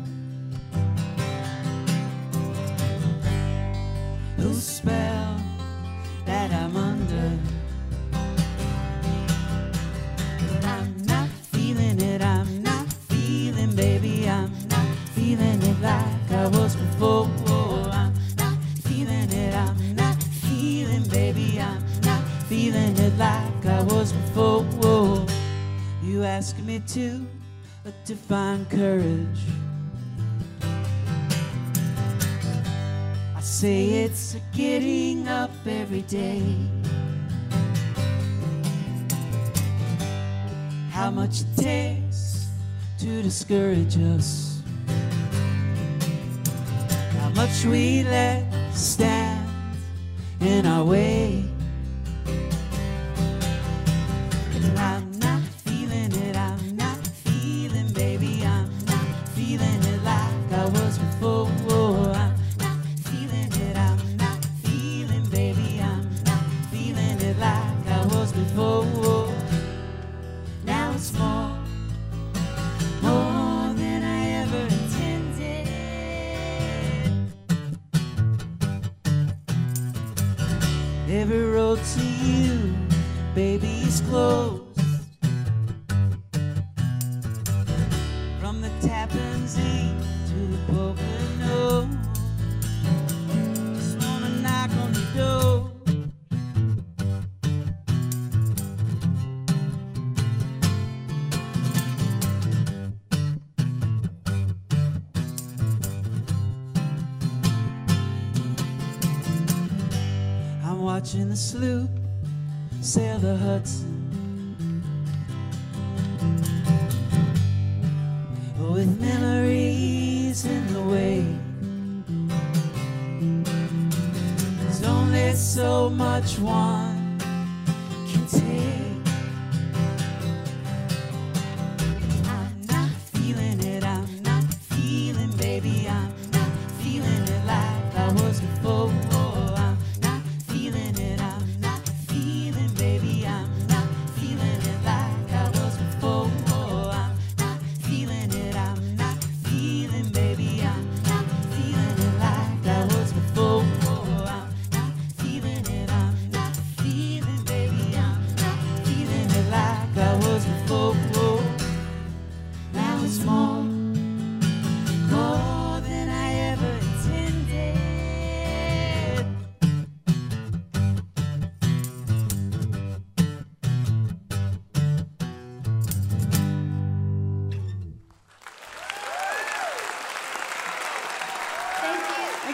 was before. You ask me to, to find courage. I say it's getting up every day. How much it takes to discourage us. How much we let stand in our way. Hudson.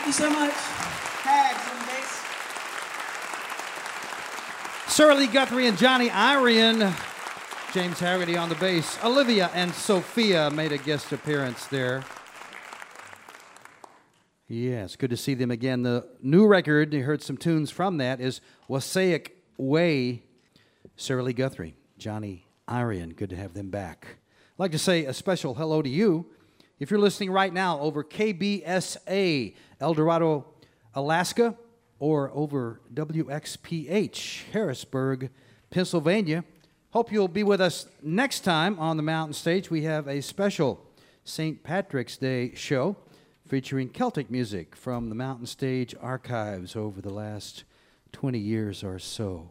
Thank you so much. Hags on bass. Sarah Lee Guthrie and Johnny Irion. James Haggerty on the bass. Olivia and Sophia made a guest appearance there. Yes, good to see them again. The new record, you heard some tunes from that, is Wassaic Way. Sarah Lee Guthrie, Johnny Irion, good to have them back. I'd like to say a special hello to you. If you're listening right now over KBSA, El Dorado, Alaska, or over WXPH, Harrisburg, Pennsylvania, hope you'll be with us next time on the mountain stage. We have a special St. Patrick's Day show featuring Celtic music from the Mountain Stage archives over the last 20 years or so.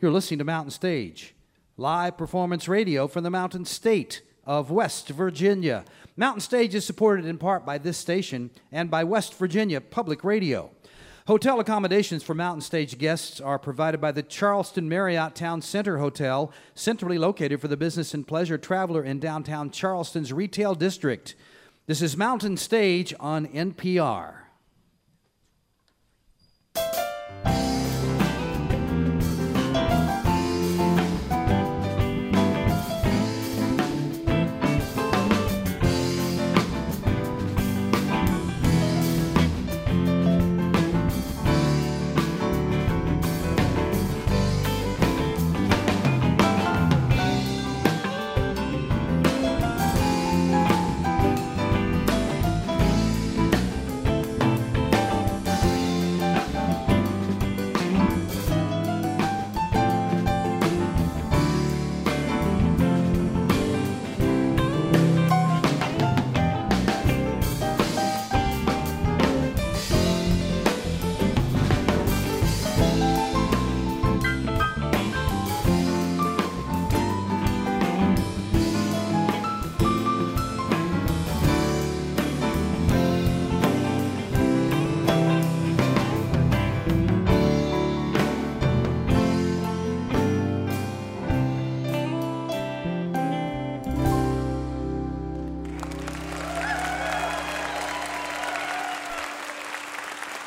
You're listening to Mountain Stage, live performance radio from the Mountain State of West Virginia. Mountain Stage is supported in part by this station and by West Virginia Public Radio. Hotel accommodations for Mountain Stage guests are provided by the Charleston Marriott Town Center Hotel, centrally located for the business and pleasure traveler in downtown Charleston's retail district. This is Mountain Stage on NPR.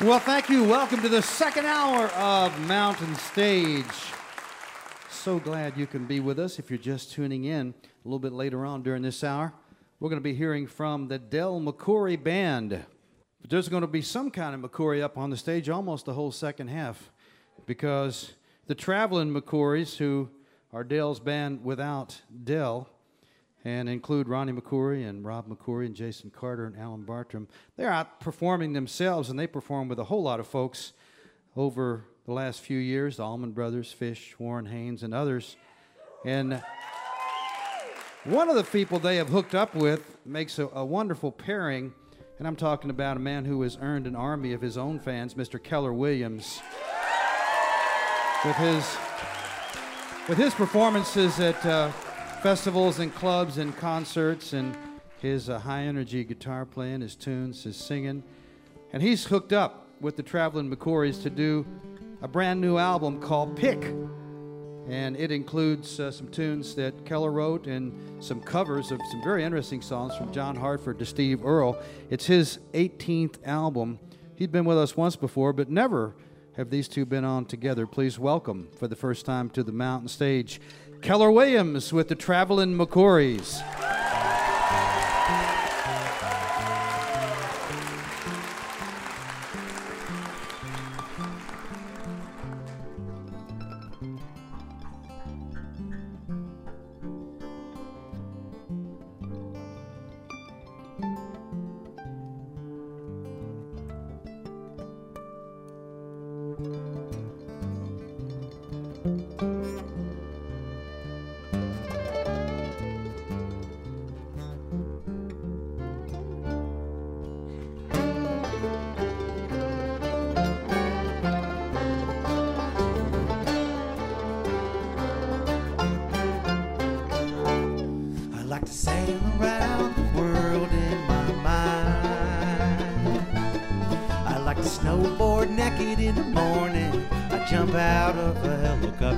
Well, thank you. Welcome to the second hour of Mountain Stage. So glad you can be with us. If you're just tuning in a little bit later on during this hour, we're going to be hearing from the Del McCoury Band. But there's going to be some kind of McCoury up on the stage almost the whole second half because the traveling McCourys, who are Del's band without Del, and include Ronnie McCoury and Rob McCoury and Jason Carter and Alan Bartram. They're out performing themselves, and they perform with a whole lot of folks over the last few years the Allman Brothers, Phish, Warren Haynes, and others. And one of the people they have hooked up with makes a, a wonderful pairing, and I'm talking about a man who has earned an army of his own fans, Mr. Keller Williams. With his, with his performances at uh, festivals and clubs and concerts and his uh, high energy guitar playing, his tunes, his singing. And he's hooked up with the Traveling McCourys to do a brand new album called Pick. And it includes uh, some tunes that Keller wrote and some covers of some very interesting songs from John Hartford to Steve Earle. It's his 18th album. He'd been with us once before, but never have these two been on together. Please welcome for the first time to the mountain stage Keller Williams with the Traveling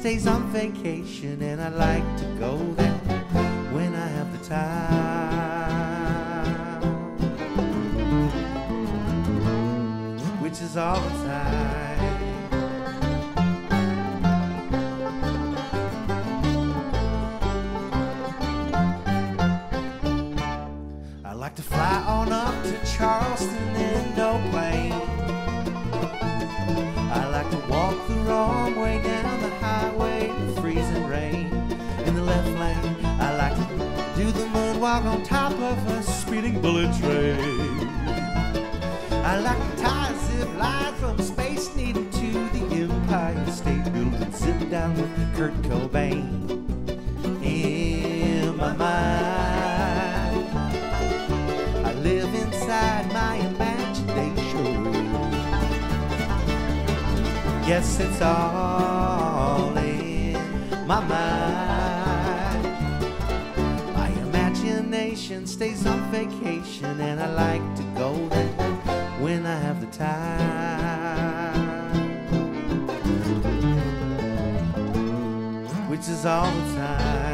stays on vacation, and I like to go there when I have the time. Which is all the time. I like to fly on up to Charleston in no plane. I like to walk the wrong way down the highway in freezing rain. In the left lane, I like to do the moonwalk on top of a speeding bullet train. I like to tie a zip line from Space Needle to the Empire State Building, sitting down with Kurt Cobain in my mind. Yes, it's all in my mind. My imagination stays on vacation, and I like to go there when I have the time. Which is all the time.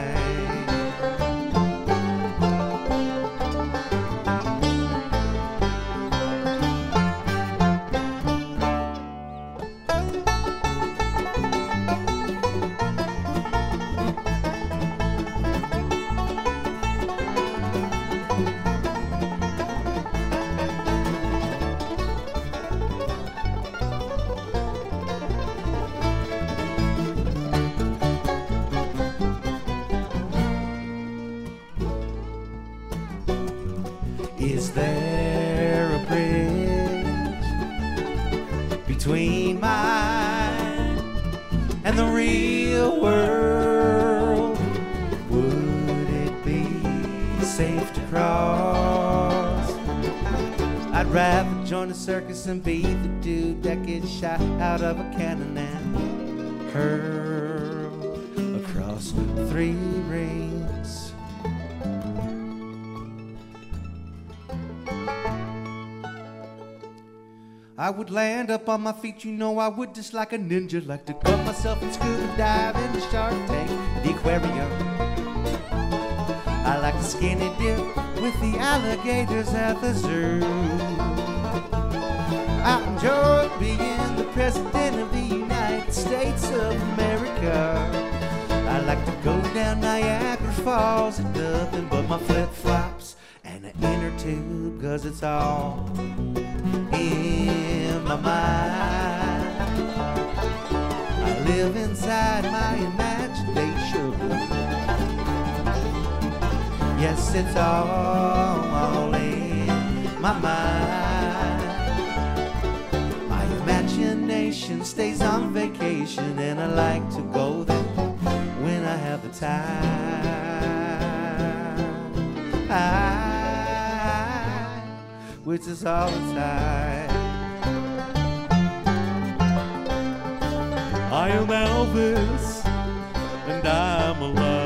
Circus and be the dude that gets shot out of a cannon and hurled across three rings. I would land up on my feet, you know I would just like a ninja, like to cut myself and scuba dive in the Shark Tank, the aquarium. I like to skinny dip with the alligators at the zoo. Enjoy being the president of the United States of America. I like to go down Niagara Falls in nothing but my flip flops and an inner tube, cause it's all in my mind. I live inside my imagination. Yes, it's all in my mind. Stays on vacation, and I like to go there when I have the time. I, which is all the time. I am Elvis, and I'm alive.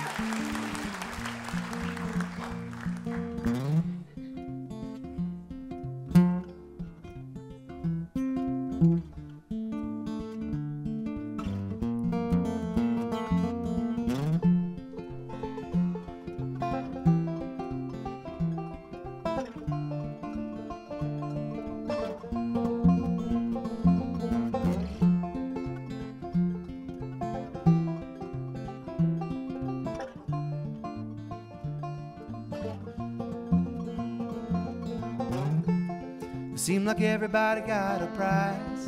Seem like everybody got a price.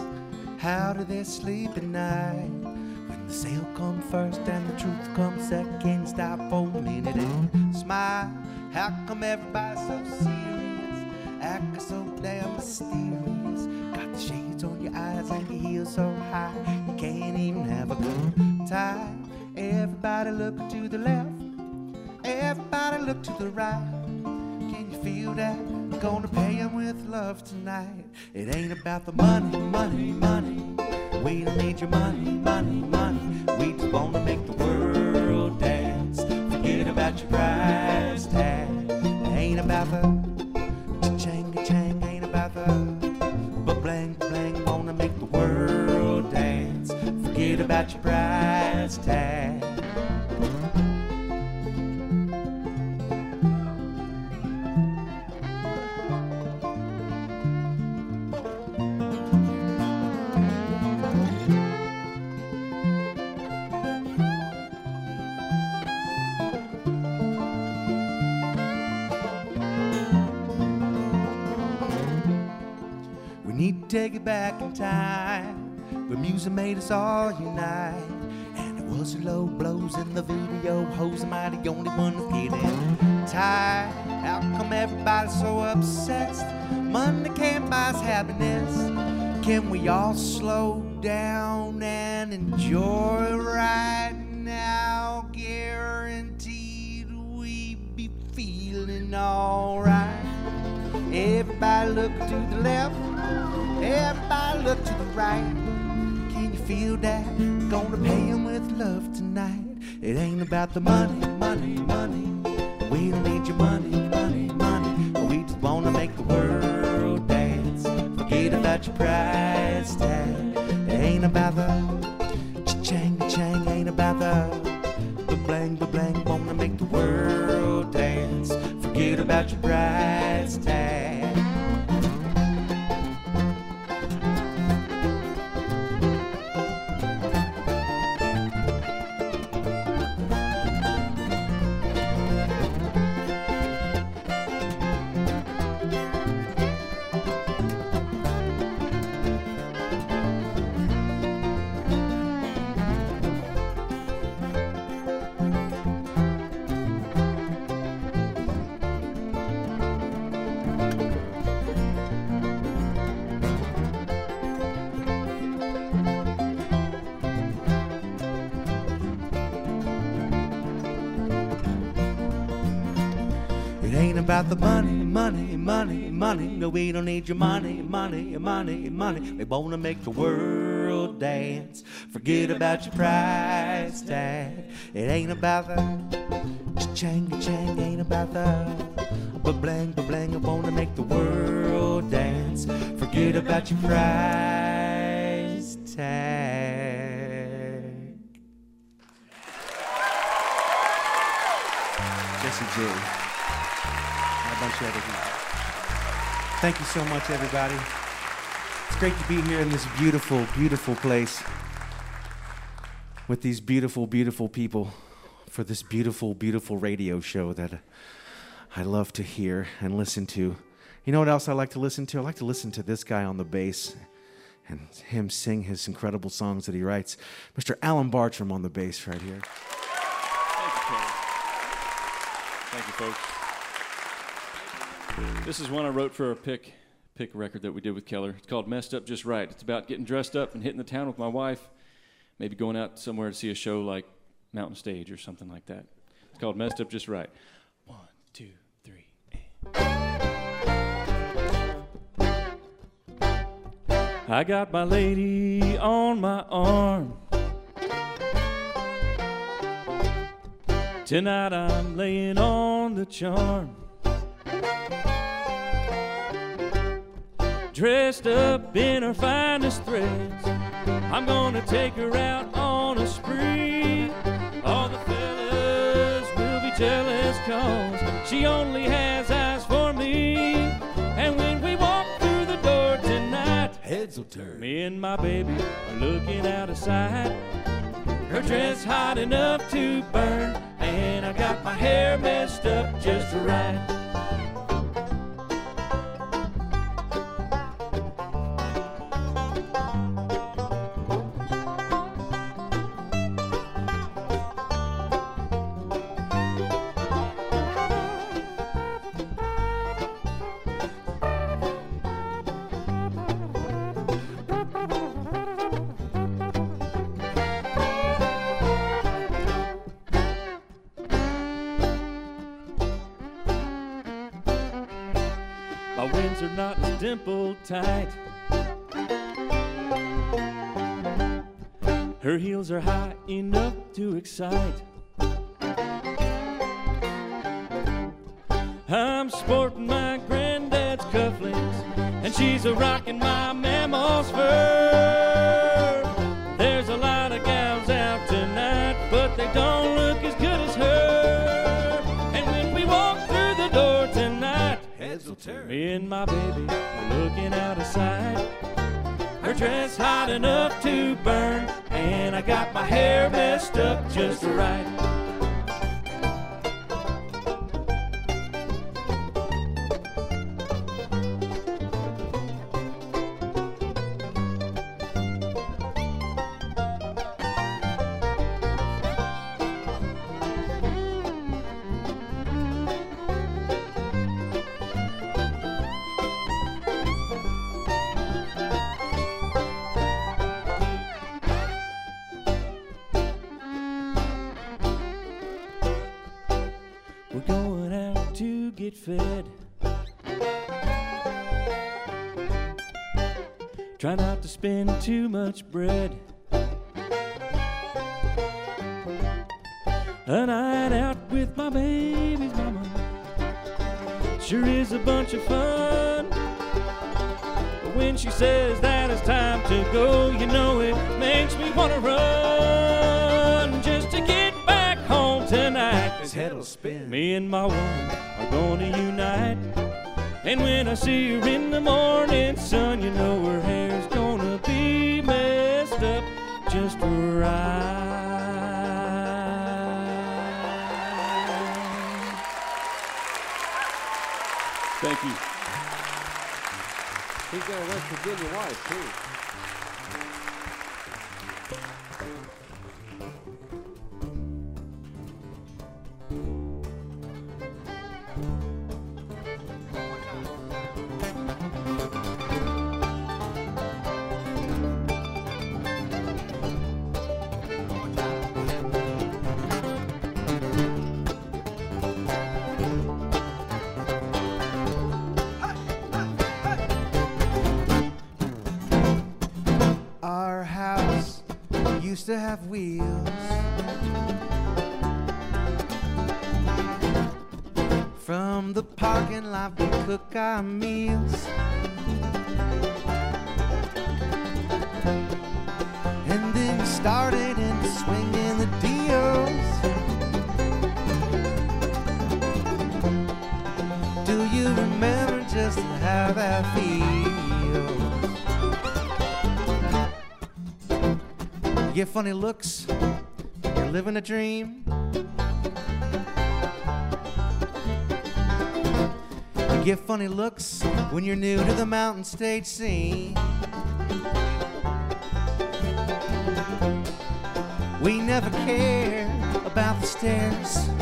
How do they sleep at night? When the sale come first and the truth comes second, stop for a minute and smile. How come everybody so serious? Acting so damn mysterious. Got the shades on your eyes and your heels so high, you can't even have a good time. Everybody look to the left. Everybody look to the right. Can you feel that? Gonna pay 'em with love tonight. It ain't about the money, money, money. We don't need your money, money, money. We just wanna make the world dance. Forget about your price tag. It ain't about the chang chang, ain't about the but blang blang. Wanna make the world dance. Forget about your price time. When music made us all unite. And it was the low blows in the video. Hoes am I the only one getting tired? How come everybody's so obsessed? Money can't buy us happiness. Can we all slow down and enjoy right now? Guaranteed we be feeling alright. Everybody look to the left. Everybody look to the right. Can you feel that? Gonna pay 'em with love tonight. It ain't about the money, money, money. We don't need your money, money, money. We just wanna make the world dance. Forget about your price tag. It ain't about the cha-chang, chang. ain't about the blang, blang. Wanna make the world dance. Forget about your price money. No, we don't need your money, money, money, money. We wanna make the world dance. Forget about your price tag. It ain't about the chang chang, ain't about the but blang, but blang. I wanna make the world dance. Forget about your price tag. Jessie J. and a bunch of other people. Thank you so much, everybody. It's great to be here in this beautiful, beautiful place with these beautiful, beautiful people for this beautiful, beautiful radio show that I love to hear and listen to. You know what else I like to listen to? I like to listen to this guy on the bass and him sing his incredible songs that he writes. Mr. Alan Bartram on the bass right here. Thank you. Thank you, folks. This is one I wrote for a pick pick record that we did with Keller. It's called Messed Up Just Right. It's about getting dressed up and hitting the town with my wife, maybe going out somewhere to see a show like Mountain Stage or something like that. It's called Messed Up Just Right. One, two, three, I got my lady on my arm. Tonight I'm laying on the charm. Dressed up in her finest threads. I'm gonna take her out on a spree. All the fellas will be jealous cause she only has eyes for me. And when we walk through the door tonight, heads will turn. Me and my baby are looking out of sight. Her dress hot enough to burn, and I got my hair messed up just right. Are high enough to excite. I'm sporting my granddad's cufflinks, and she's a rocking my mammal's fur. There's a lot of gals out tonight, but they don't look as good as her. And when we walk through the door tonight, heads will turn. Me and my baby are looking out of sight. Her dress hot enough to burn, and I got my hair messed up just right. Funny looks, you're living a dream. You get funny looks when you're new to the mountain stage scene. We never care about the stairs.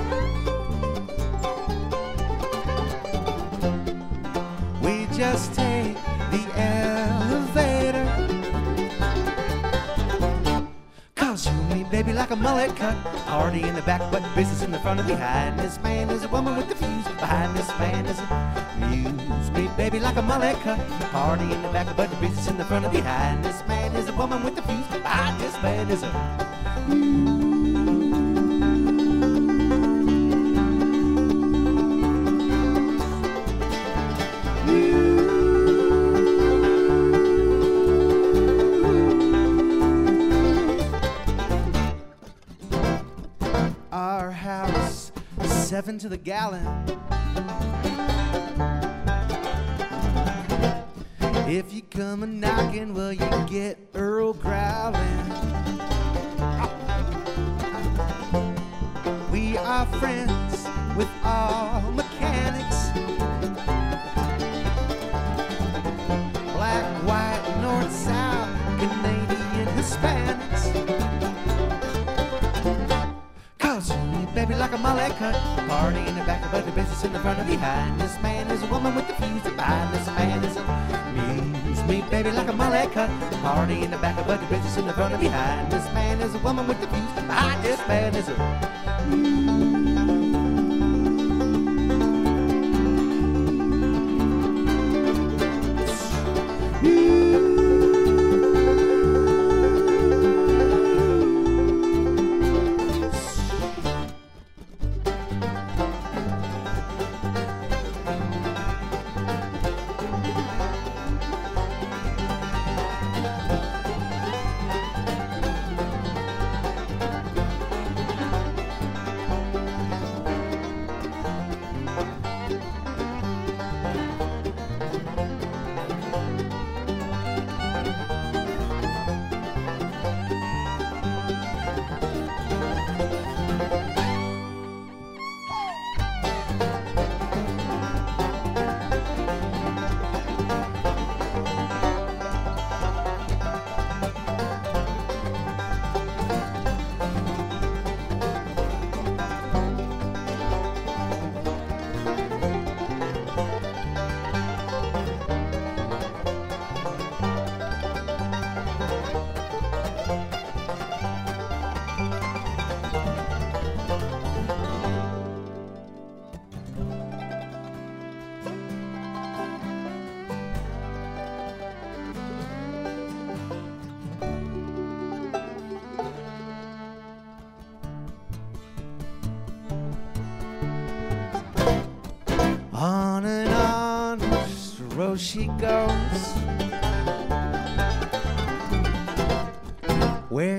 Like a mullet cut. Party in the back, but business in the front and behind. This man is a woman with the fuse. Behind this man is a muse. Me, baby, like a mullet cut. Party in the back, but business in the front and behind. This man is a woman with the fuse. Behind this man is a. Our house, seven to the gallon. If you come a knocking, well, you get Earl growling. We are friends with all like a mullet cut. Party in the back, but the business in the front and behind. This man is a woman with the fuse. and Behind this man is a muse. Me, baby, like a mullet cut. Party in the back, but the business in the front and behind. This man is a woman with the fuse. Behind this man is a.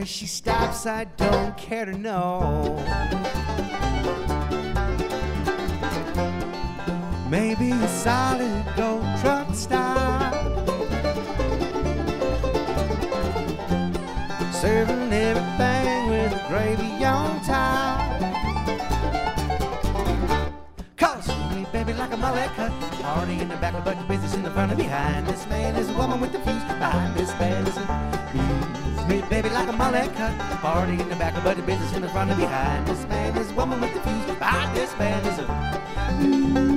Where she stops, I don't care to know. Maybe a solid gold truck stop. Serving everything with gravy on top. Cause me, baby, like a mullet cut. Party in the back, but business in the front and behind. This man is a woman with the fuse. Behind this man me, baby, like a cut. Party in the back, but the business in the front and behind. This man is woman with the fuse. Behind this man is a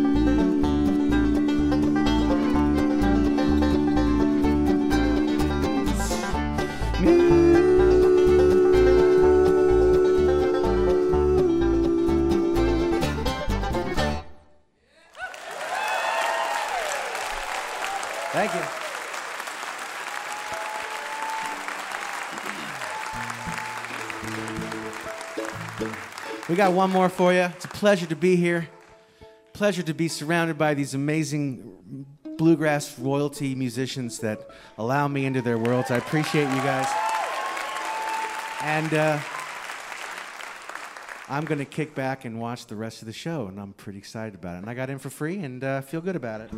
We got one more for you. It's a pleasure to be here. Pleasure to be surrounded by these amazing bluegrass royalty musicians that allow me into their worlds. I appreciate you guys. And uh, I'm going to kick back and watch the rest of the show, and I'm pretty excited about it. And I got in for free and uh, feel good about it.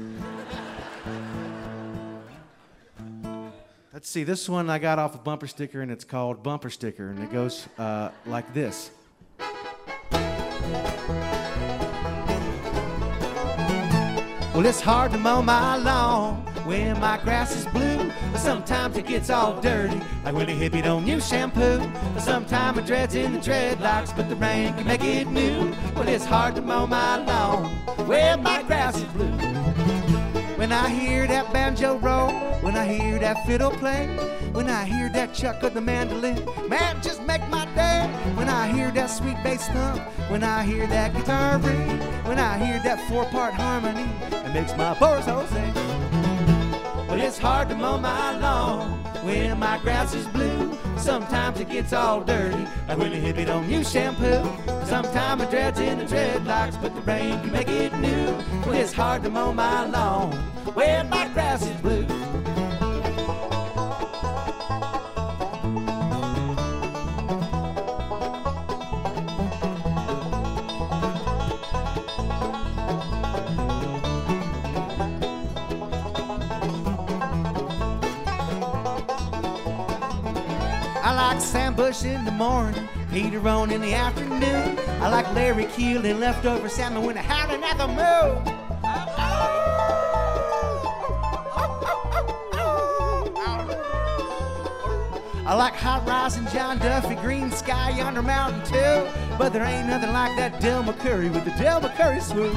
Let's see, this one I got off a bumper sticker, and it's called Bumper Sticker, and it goes uh, like this. Well, it's hard to mow my lawn when my grass is blue. But sometimes it gets all dirty, like when a hippie don't use shampoo. But sometimes it dreads in the dreadlocks, but the rain can make it new. Well, it's hard to mow my lawn when my grass is blue. When I hear that banjo roll, when I hear that fiddle play, when I hear that chuck of the mandolin, man, just make my day. When I hear that sweet bass thump, when I hear that guitar ring, when I hear that four-part harmony, it makes my poor soul sing. Well, it's hard to mow my lawn when my grass is blue. Sometimes it gets all dirty, like when a hippie don't use shampoo. Sometimes it dreads in the dreadlocks, but the rain can make it new. Well, it's hard to mow my lawn when my grass is blue. Bush in the morning, Peter Rowan in the afternoon. I like Larry Keel and leftover salmon when I have another moon. I like hot rising John Duffey, green sky yonder mountain too. But there ain't nothing like that Del McCoury with the Del McCoury swoop.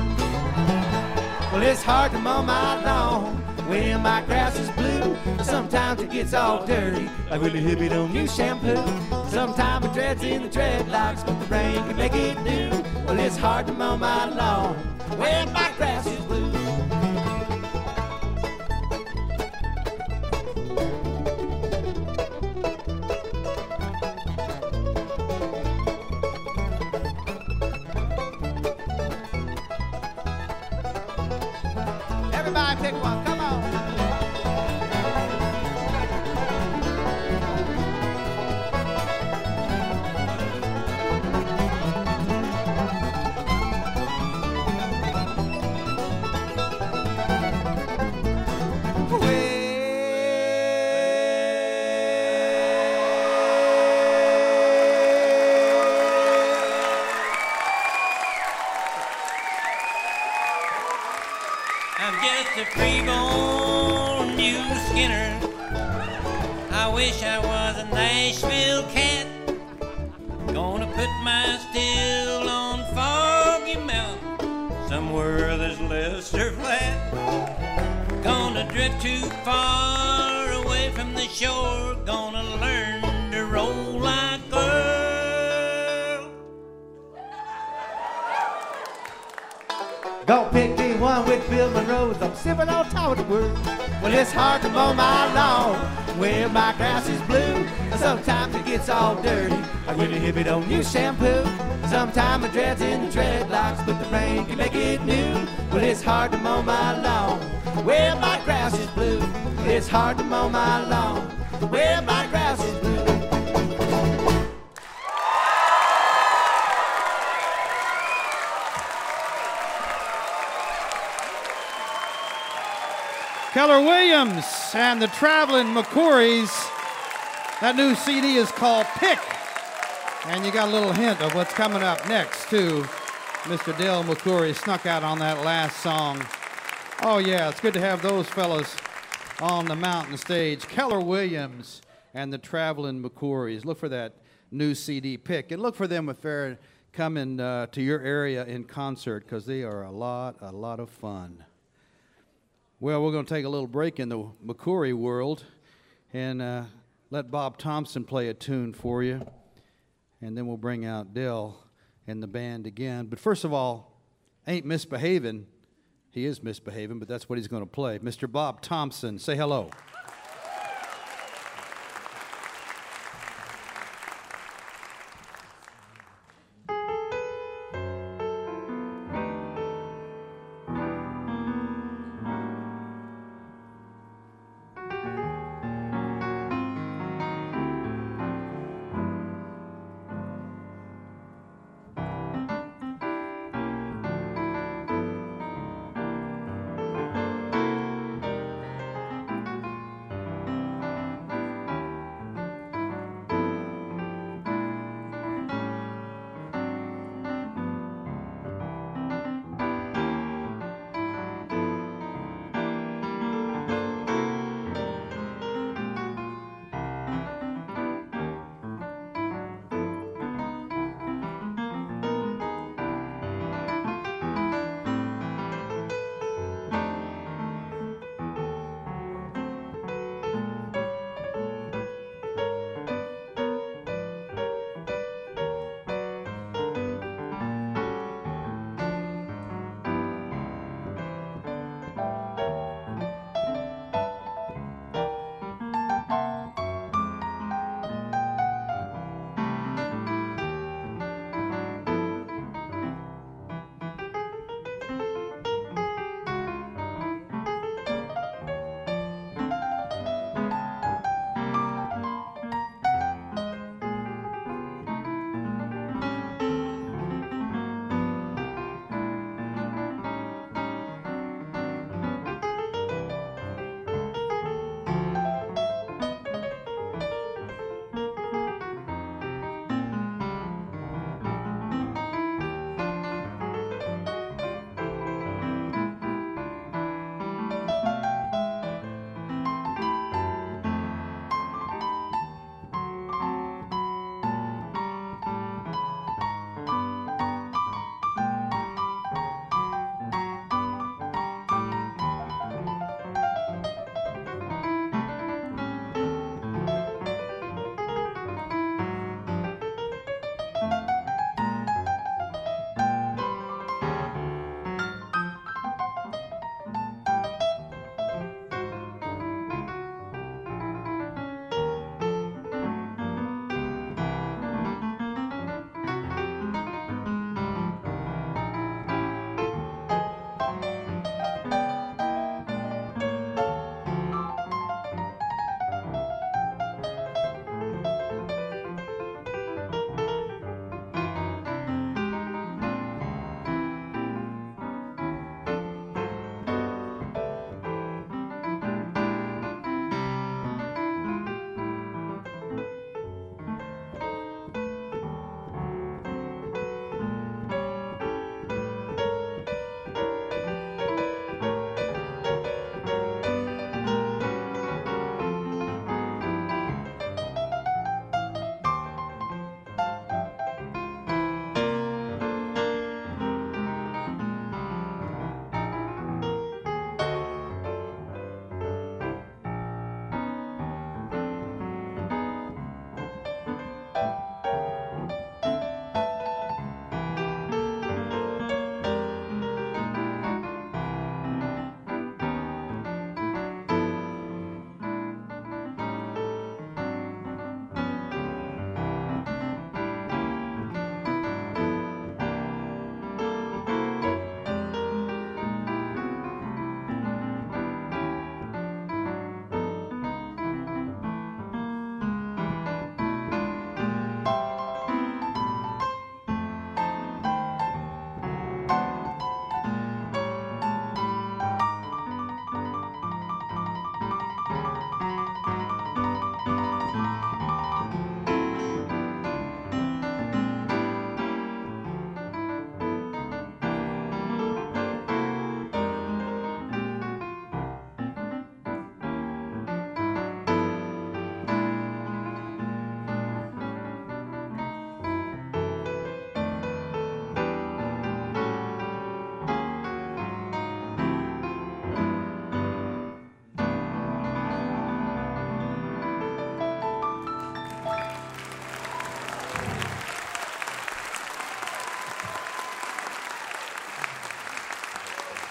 Well, it's hard to mow my lawn when my grass is blue. Sometimes it gets all dirty, like when the hippie don't use shampoo. Sometimes it dreads in the dreadlocks, but the rain can make it new. Well, it's hard to mow my lawn when my all dirty, like when a hippie don't use shampoo. Sometime it dreads in the dreadlocks, but the rain can make it new. Well, it's hard to mow my lawn where my grass is blue. It's hard to mow my lawn where my grass is blue. Keller Williams and the Traveling McCourys. That new CD is called Pick. And you got a little hint of what's coming up next, too. Mr. Del McCoury snuck out on that last song. Oh, yeah, it's good to have those fellas on the mountain stage. Keller Williams and the Traveling McCourys. Look for that new CD pick. And look for them if they're coming uh, to your area in concert because they are a lot, a lot of fun. Well, we're going to take a little break in the McCoury world and uh, let Bob Thompson play a tune for you. And then we'll bring out Del and the band again. But first of all, ain't misbehaving. He is misbehaving, but that's what he's going to play. Mr. Bob Thompson, say hello.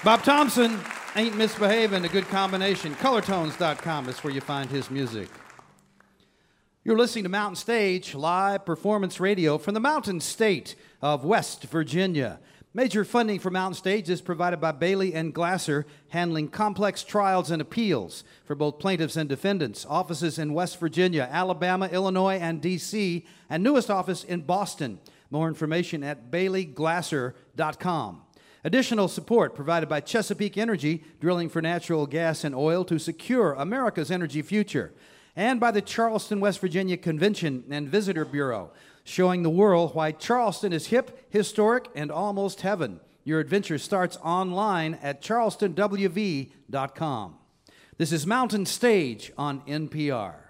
Bob Thompson ain't misbehaving, a good combination. Colortones.com is where you find his music. You're listening to Mountain Stage, live performance radio from the mountain state of West Virginia. Major funding for Mountain Stage is provided by Bailey and Glasser, handling complex trials and appeals for both plaintiffs and defendants. Offices in West Virginia, Alabama, Illinois, and D.C., and newest office in Boston. More information at baileyglasser.com. Additional support provided by Chesapeake Energy, drilling for natural gas and oil to secure America's energy future, and by the Charleston, West Virginia Convention and Visitor Bureau, showing the world why Charleston is hip, historic, and almost heaven. Your adventure starts online at charlestonwv.com. This is Mountain Stage on NPR.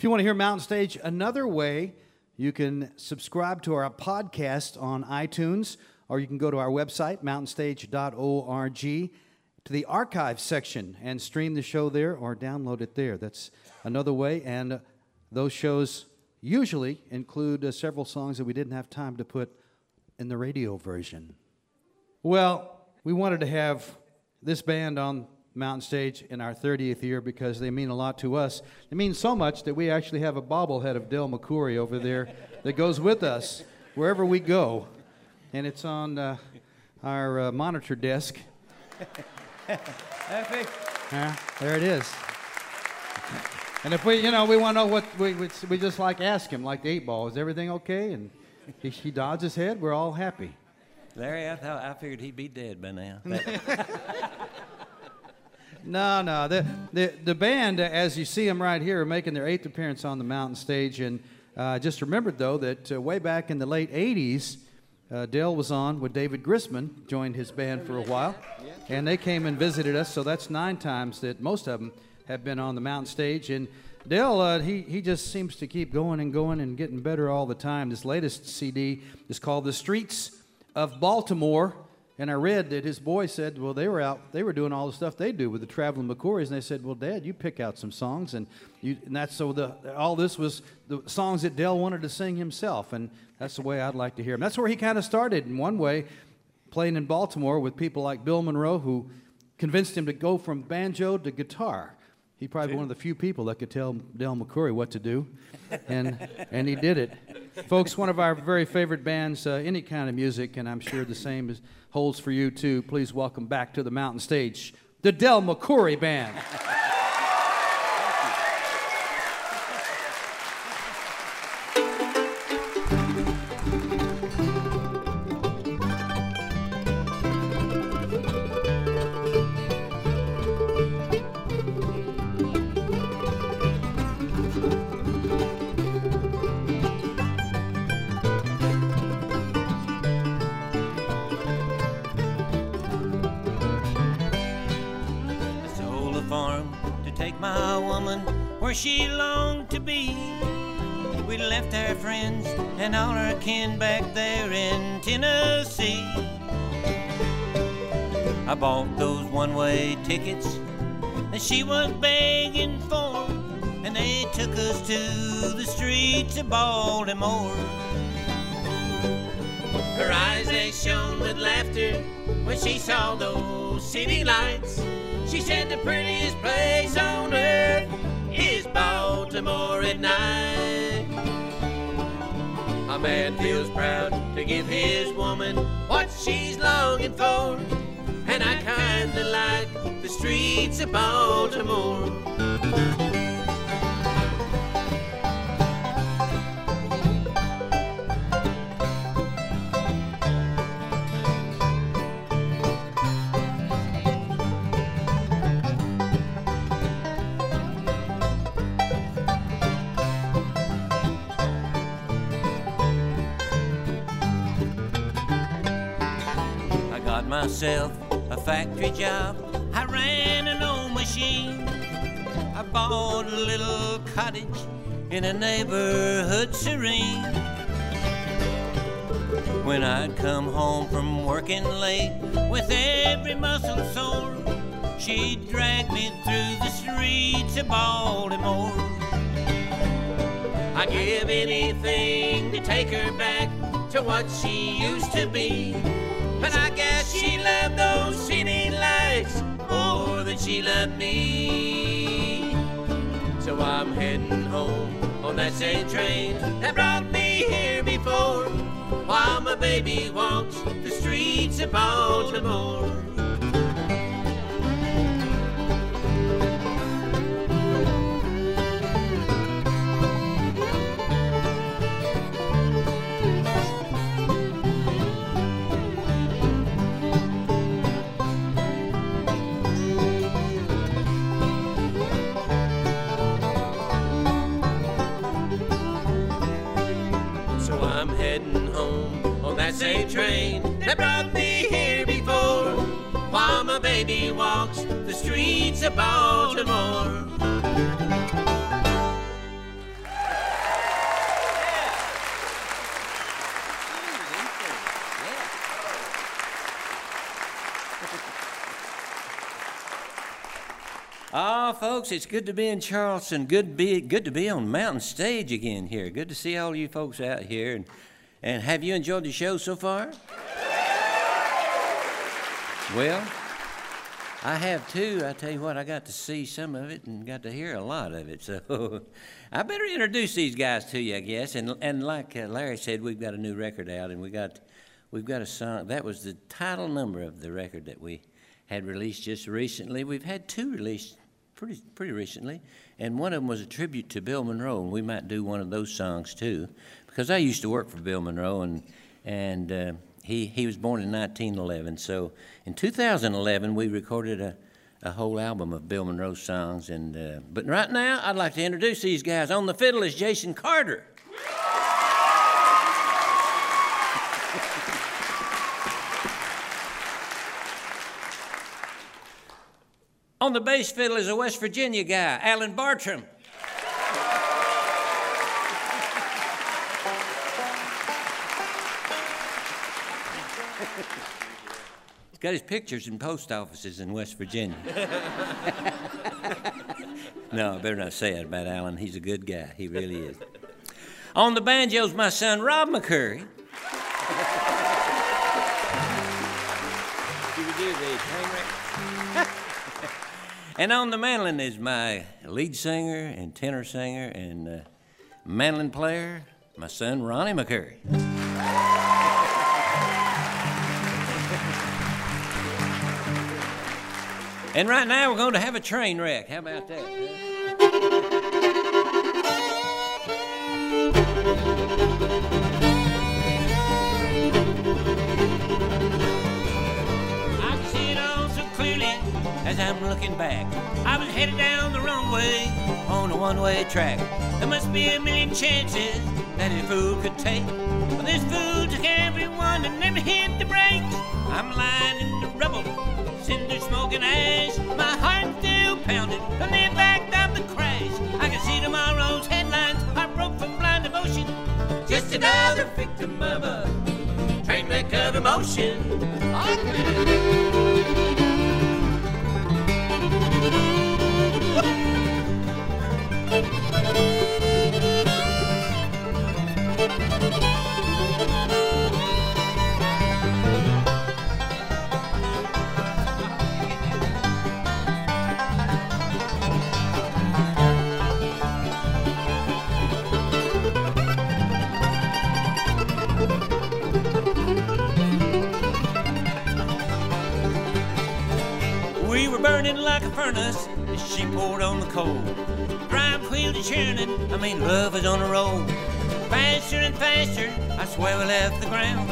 If you want to hear Mountain Stage another way, you can subscribe to our podcast on iTunes, or you can go to our website, mountainstage.org, to the archive section and stream the show there or download it there. That's another way. And those shows usually include uh, several songs that we didn't have time to put in the radio version. Well, we wanted to have this band on Mountain Stage in our 30th year because they mean a lot to us. They mean so much that we actually have a bobblehead of Del McCoury over there that goes with us wherever we go. And it's on uh, our uh, monitor desk. Yeah, there it is. And if we, you know, we want to know what, we, we, we just like ask him, like the eight ball, is everything okay? And he, he nods his head, we're all happy. Larry, I thought I figured he'd be dead by now. No, no. The, the, the band, as you see them right here, are making their eighth appearance on the mountain stage. And uh, just remembered, though, that uh, way back in the late 80s, uh, Del was on with David Grisman, joined his band for a while. And they came and visited us. So that's nine times that most of them have been on the mountain stage. And Del, uh, he, he just seems to keep going and going and getting better all the time. This latest CD is called The Streets of Baltimore. And I read that his boy said, well, they were out, they were doing all the stuff they do with the traveling McCourys, and they said, well, Dad, you pick out some songs, and you, and that's so the all this was the songs that Del wanted to sing himself, and that's the way I'd like to hear him. That's where he kind of started in one way, playing in Baltimore with people like Bill Monroe, who convinced him to go from banjo to guitar. He probably one of the few people that could tell Del McCoury what to do, and and he did it. Folks, one of our very favorite bands, uh, any kind of music, and I'm sure the same is, holds for you too. Please welcome back to the mountain stage the Del McCoury Band. Where she longed to be. We left our friends and all our kin back there in Tennessee. I bought those one way tickets that she was begging for, and they took us to the streets of Baltimore. Her eyes they shone with laughter when she saw those city lights. She said the prettiest place on earth is Baltimore at night. A man feels proud to give his woman what she's longing for. And I kinda like the streets of Baltimore. Myself a factory job. I ran an old machine. I bought a little cottage in a neighborhood serene. When I'd come home from working late with every muscle sore, she'd drag me through the streets of Baltimore. I'd give anything to take her back to what she used to be. But I guess she loved those city lights more than she loved me. So I'm heading home on that same train that brought me here before. While my baby walks the streets of Baltimore. Same train that brought me here before. While my baby walks the streets of Baltimore. Ah, folks, it's good to be in Charleston. Good to be good to be on Mountain Stage again here. Good to see all you folks out here. And, and have you enjoyed the show so far? Well, I have too. I tell you what, I got to see some of it and got to hear a lot of it. So I better introduce these guys to you, I guess. And and like uh, Larry said, we've got a new record out, and we got we've got a song. That was the title number of the record that we had released just recently. We've had two released pretty pretty recently, and one of them was a tribute to Bill Monroe, and we might do one of those songs too, because I used to work for Bill Monroe, and and uh, he he was born in 1911. So in 2011, we recorded a a whole album of Bill Monroe songs, and uh, but right now I'd like to introduce these guys. On the fiddle is Jason Carter. On the bass fiddle is a West Virginia guy, Alan Bartram. Got his pictures in post offices in West Virginia. no, I better not say that about Alan. He's a good guy. He really is. On the banjo's my son, Rob McCoury. Did we do the train wreck? And on the mandolin is my lead singer and tenor singer and uh, mandolin player, my son Ronnie McCoury. And right now we're going to have a train wreck. How about that? I can see it all so clearly as I'm looking back. I was headed down the wrong way on a one-way track. There must be a million chances that a fool could take. But this fool took everyone and never hit the brakes. I'm lying in the rubble, into smoking ash. My heart's still pounding from the impact of the crash. I can see tomorrow's headlines, heart broke from blind devotion. Just another victim of a train wreck of emotion. Oh. like a furnace as she poured on the coal. Drive wheels are churning, I mean love is on a roll. Faster and faster, I swear we left the ground.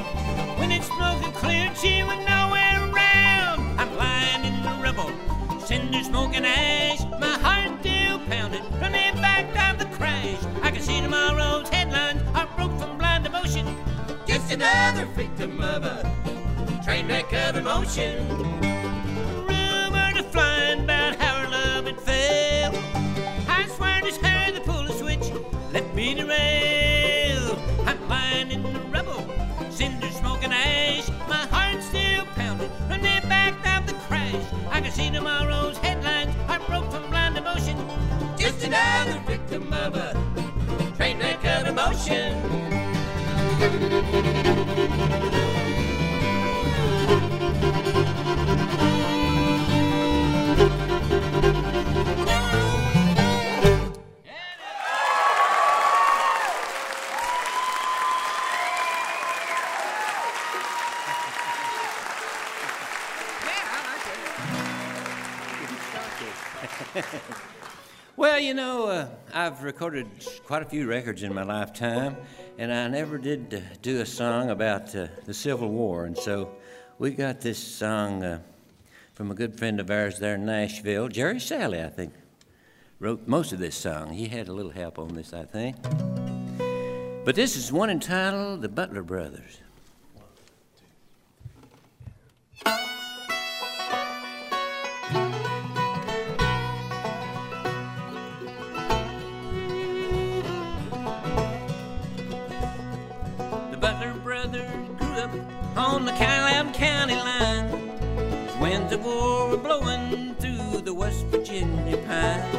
When it's smoking clear, she was nowhere around. I'm lying in the rubble, cinder smoke and ash. My heart still pounding from the impact of the crash. I can see tomorrow's headlines are broke from blind devotion. Just another victim of a train wreck of emotion. Me derail. I'm lying in the rubble, cinder smoke and ash. My heart's still pounding from the impact of the crash. I can see tomorrow's headlines are broke from blind emotion. Just another victim of a train wreck of emotion. Know, uh, I've recorded quite a few records in my lifetime, and I never did uh, do a song about uh, the Civil War. And so we got this song uh, from a good friend of ours there in Nashville, Jerry Salley, I think, wrote most of this song. He had a little help on this, I think. But this is one entitled The Butler Brothers. The County line. Winds of war were blowing through the West Virginia pines.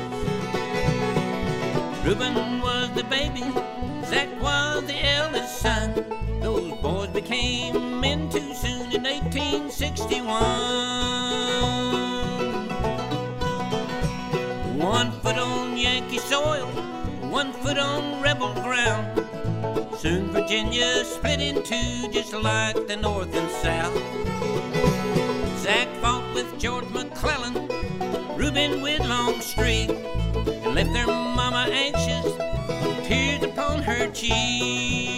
Reuben was the baby, Zach was the eldest son. Those boys became men too soon in 1861. One foot on Yankee soil, one foot on rebel ground. Soon Virginia split in two, just like the North and South. Zach fought with George McClellan, Reuben with Longstreet, and left their mama anxious, tears upon her cheek.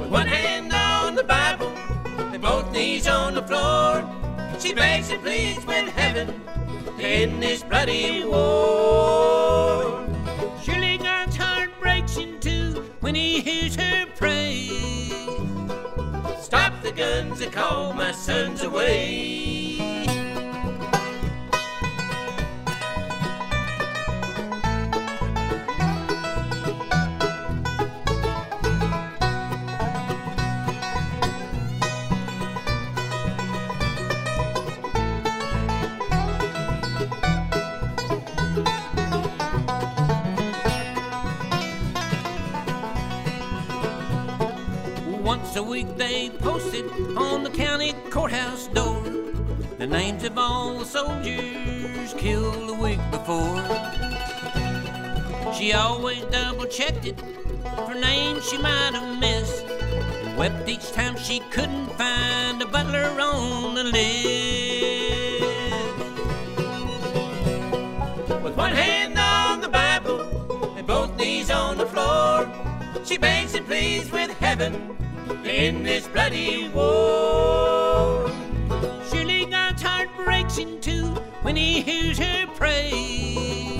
With one hand on the Bible and both knees on the floor, she begs and pleads with heaven to end this bloody war. Surely breaks in two when he hears her pray. Stop the guns and call my sons away. Once a week they posted on the county courthouse door the names of all the soldiers killed the week before. She always double checked it for names she might have missed and wept each time she couldn't find a butler on the list. With one hand on the Bible and both knees on the floor, she begs and pleads with heaven in this bloody war. Surely God's heart breaks in two when he hears her pray.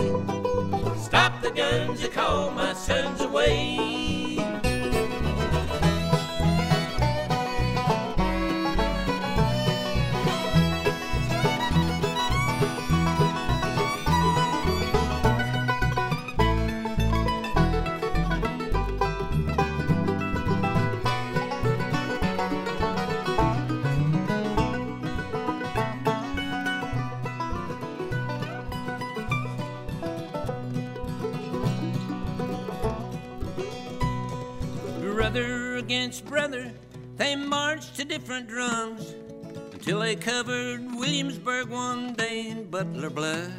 Stop the guns and call my sons away. Against brother, they marched to different drums until they covered Williamsburg one day in Butler blood.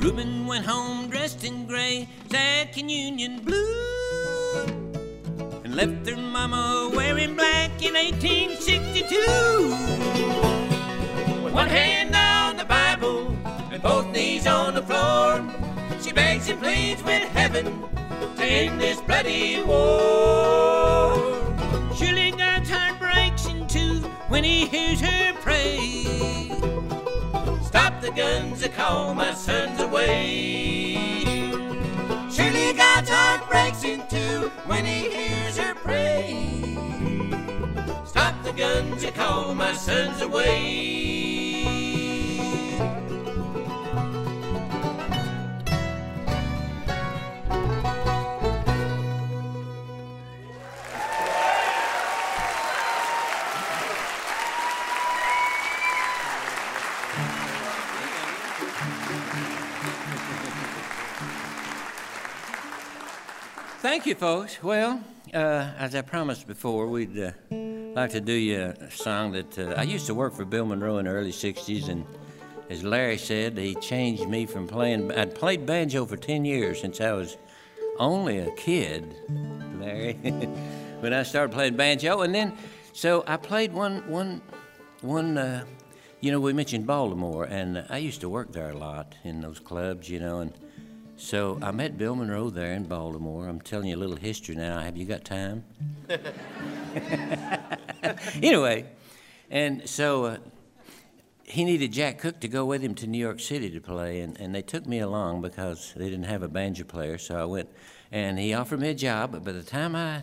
Reuben went home dressed in gray, Zach in Union blue, and left their mama wearing black in 1862. With one hand on the Bible and both knees on the floor, she begs and pleads with heaven to end this bloody war. God's heart breaks in two when he hears her pray. Stop the guns and call my sons away. Surely God's heart breaks in two when he hears her pray. Stop the guns and call my sons away. Thank you, folks. Well, uh, as I promised before, we'd uh, like to do you a song that uh, I used to work for Bill Monroe in the early 60s, and as Larry said, he changed me from playing. I'd played banjo for 10 years since I was only a kid, Larry, when I started playing banjo. And then, so I played one, one, one, uh, you know, we mentioned Baltimore, and I used to work there a lot in those clubs, you know, and so I met Bill Monroe there in Baltimore. I'm telling you a little history now. Have you got time? anyway, and so uh, he needed Jack Cooke to go with him to New York City to play, and, and they took me along because they didn't have a banjo player. So I went, and he offered me a job. But by the time I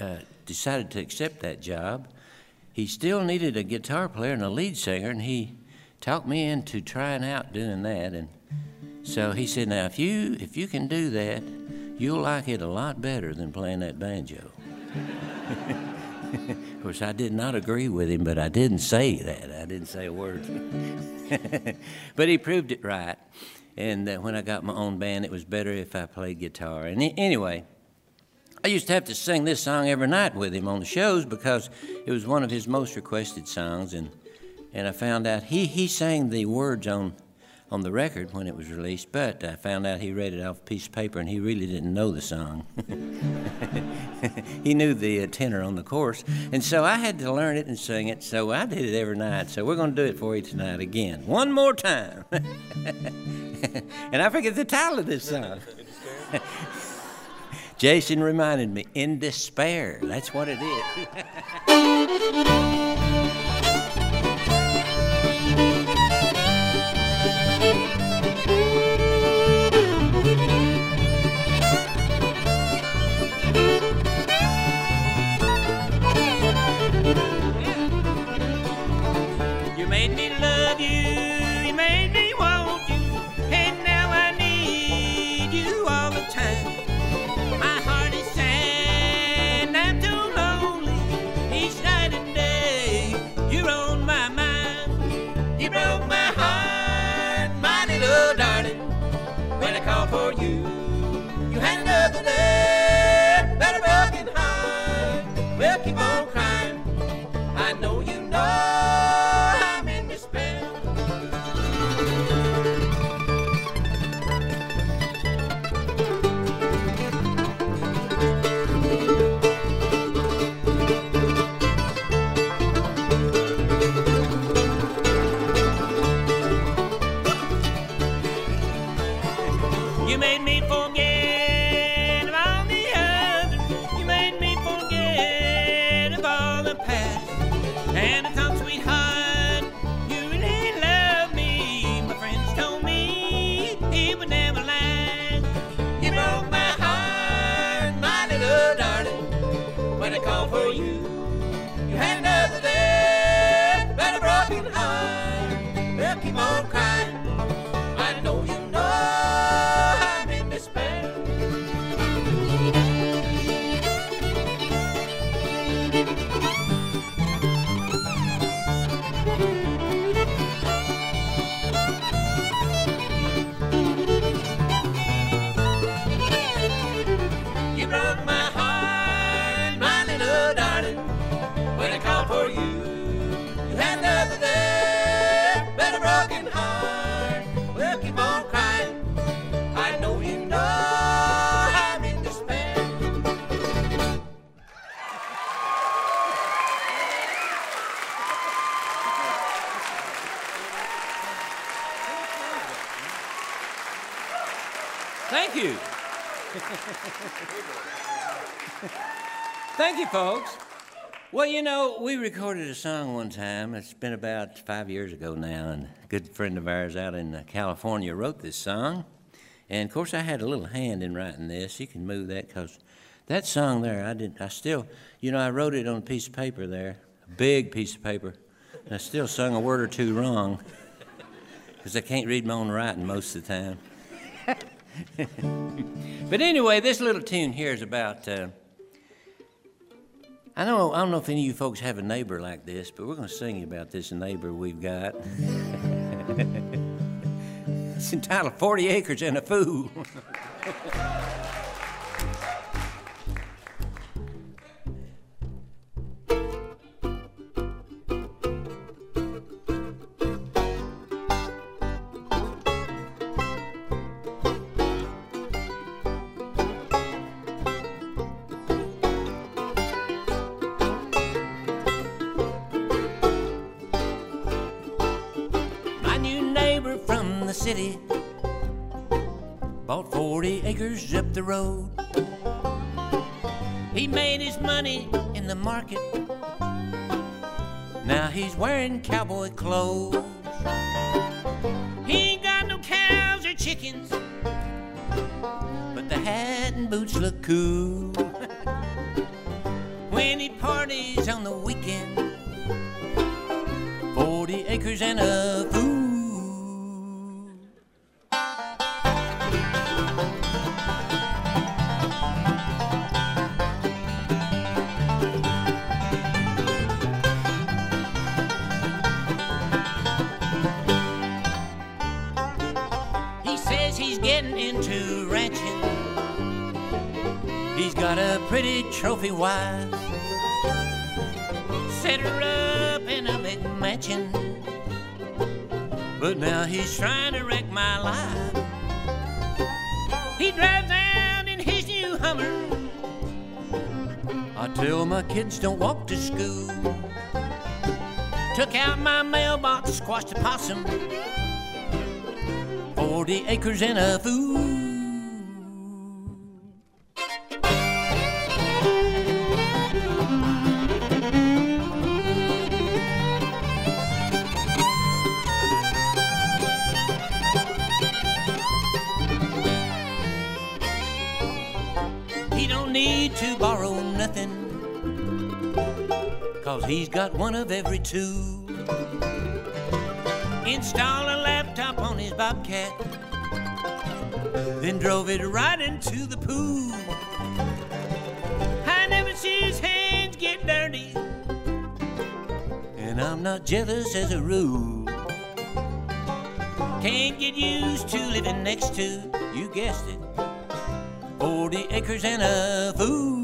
uh, decided to accept that job, he still needed a guitar player and a lead singer, and he talked me into trying out doing that. And so he said, "Now, if you if you can do that, you'll like it a lot better than playing that banjo." of course, I did not agree with him, but I didn't say that. I didn't say a word. but he proved it right. And uh, when I got my own band, it was better if I played guitar. And anyway, I used to have to sing this song every night with him on the shows because it was one of his most requested songs. And and I found out he he sang the words on on the record when it was released, but I found out he read it off a piece of paper and he really didn't know the song. he knew the uh, tenor on the chorus, and so I had to learn it and sing it. So I did it every night. So we're going to do it for you tonight again, one more time. and I forget the title of this song. Jason reminded me, "In Despair." That's what it is. Thank you, folks. Well, you know, we recorded a song one time. It's been about five years ago now, and a good friend of ours out in uh, California wrote this song. And of course, I had a little hand in writing this. You can move that because that song there, I did. I still, you know, I wrote it on a piece of paper there, a big piece of paper. And I still sung a word or two wrong because I can't read my own writing most of the time. but anyway, this little tune here is about. Uh, I don't, I don't know if any of you folks have a neighbor like this, but we're going to sing about this neighbor we've got. it's entitled 40 Acres and a Fool. the road. He made his money in the market. Now he's wearing cowboy clothes. He ain't got no cows or chickens, but the hat and boots look cool. Squashed a possum. 40 acres and a fool. He don't need to borrow nothing, cause he's got one of every two. Bobcat, then drove it right into the pool. I never see his hands get dirty, and I'm not jealous as a rule. Can't get used to living next to, you guessed it, 40 acres and a fool.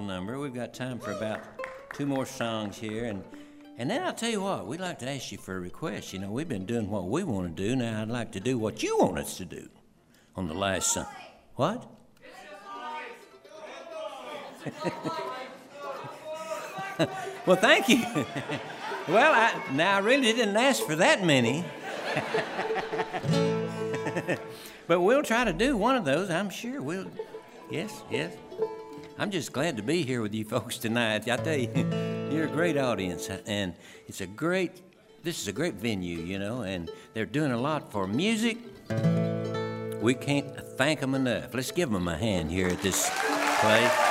Number. We've got time for about two more songs here, and and then I'll tell you what, we'd like to ask you for a request. You know, we've been doing what we want to do. Now I'd like to do what you want us to do on the last song. What? well, thank you. well, I, now I really didn't ask for that many. but we'll try to do one of those, I'm sure. We'll, yes, yes. I'm just glad to be here with you folks tonight. I tell you, you're a great audience, and it's a great, this is a great venue, you know, and they're doing a lot for music. We can't thank them enough. Let's give them a hand here at this place.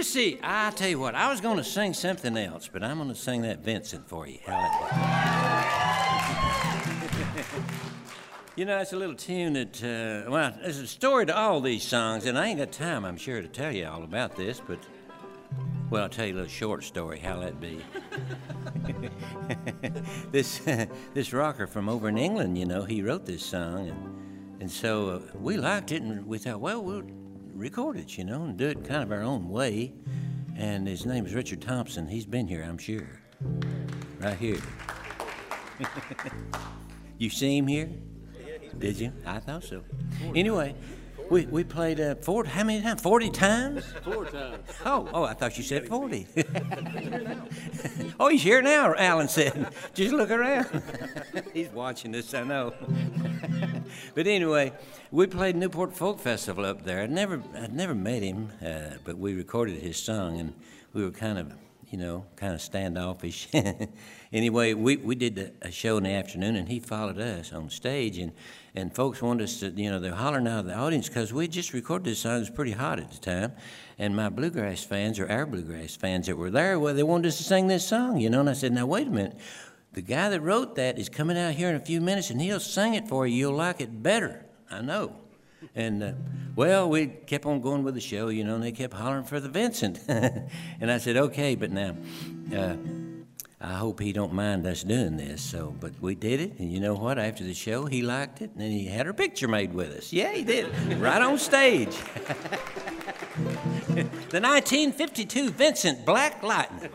You see, I tell you what, I was going to sing something else, but I'm going to sing that Vincent for you. How You know, it's a little tune that, uh, well, there's a story to all these songs, and I ain't got time, I'm sure, to tell you all about this, but, well, I'll tell you a little short story. How'll that be? this, this rocker from over in England, you know, he wrote this song, and, and so uh, we liked it, and we thought, well, we'll record it, you know, and do it kind of our own way. And his name is Richard Thompson. He's been here, I'm sure. Right here. you see him here? Did you? I thought so. Anyway, we, we played uh, four, how many times? 40 times? Four times. Oh, oh, I thought you said 40. oh, he's here now, Alan said. Just look around. he's watching this, I know. but anyway, we played Newport Folk Festival up there. I'd never, I'd never met him, uh, but we recorded his song, and we were kind of, you know, kind of standoffish. anyway, we, we did a show in the afternoon, and he followed us on stage, and, and folks wanted us to, you know, they're hollering out of the audience because we just recorded this song. It was pretty hot at the time, and my bluegrass fans, or our bluegrass fans that were there, well, they wanted us to sing this song, you know. And I said, now wait a minute, the guy that wrote that is coming out here in a few minutes, and he'll sing it for you. You'll like it better. I know. And uh, well, we kept on going with the show, you know, and they kept hollering for the Vincent. and I said, okay, but now, uh, I hope he don't mind us doing this. So, but we did it, and you know what? After the show, he liked it, and then he had her picture made with us. Yeah, he did, right on stage. the 1952 Vincent Black Lightning.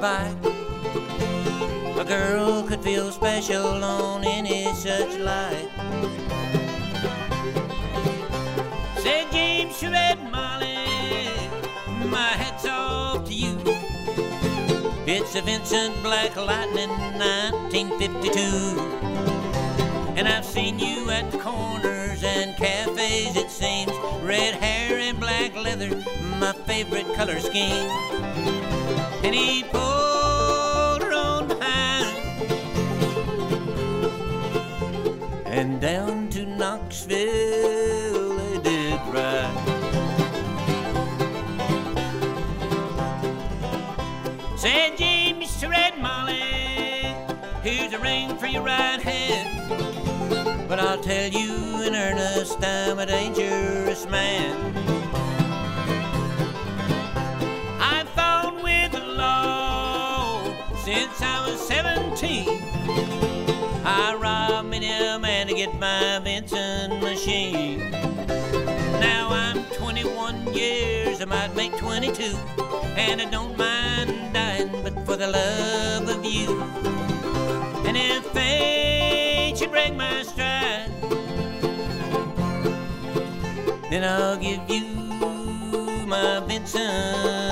Motorbike. A girl could feel special on any such light. Said James to Red Molly, my hat's off to you. It's a Vincent Black Lightning 1952. And I've seen you at the corners and cafes, it seems. Red hair and black leather, my favorite color scheme. And he pulled her on behind and down to Knoxville they did ride. Said James to Red Molly, here's a ring for your right hand. But I'll tell you in earnest, I'm a dangerous man. 17. I many a man to get my Vincent machine. Now I'm 21 years, I might make 22, and I don't mind dying, but for the love of you. And if fate should break my stride, then I'll give you my Vincent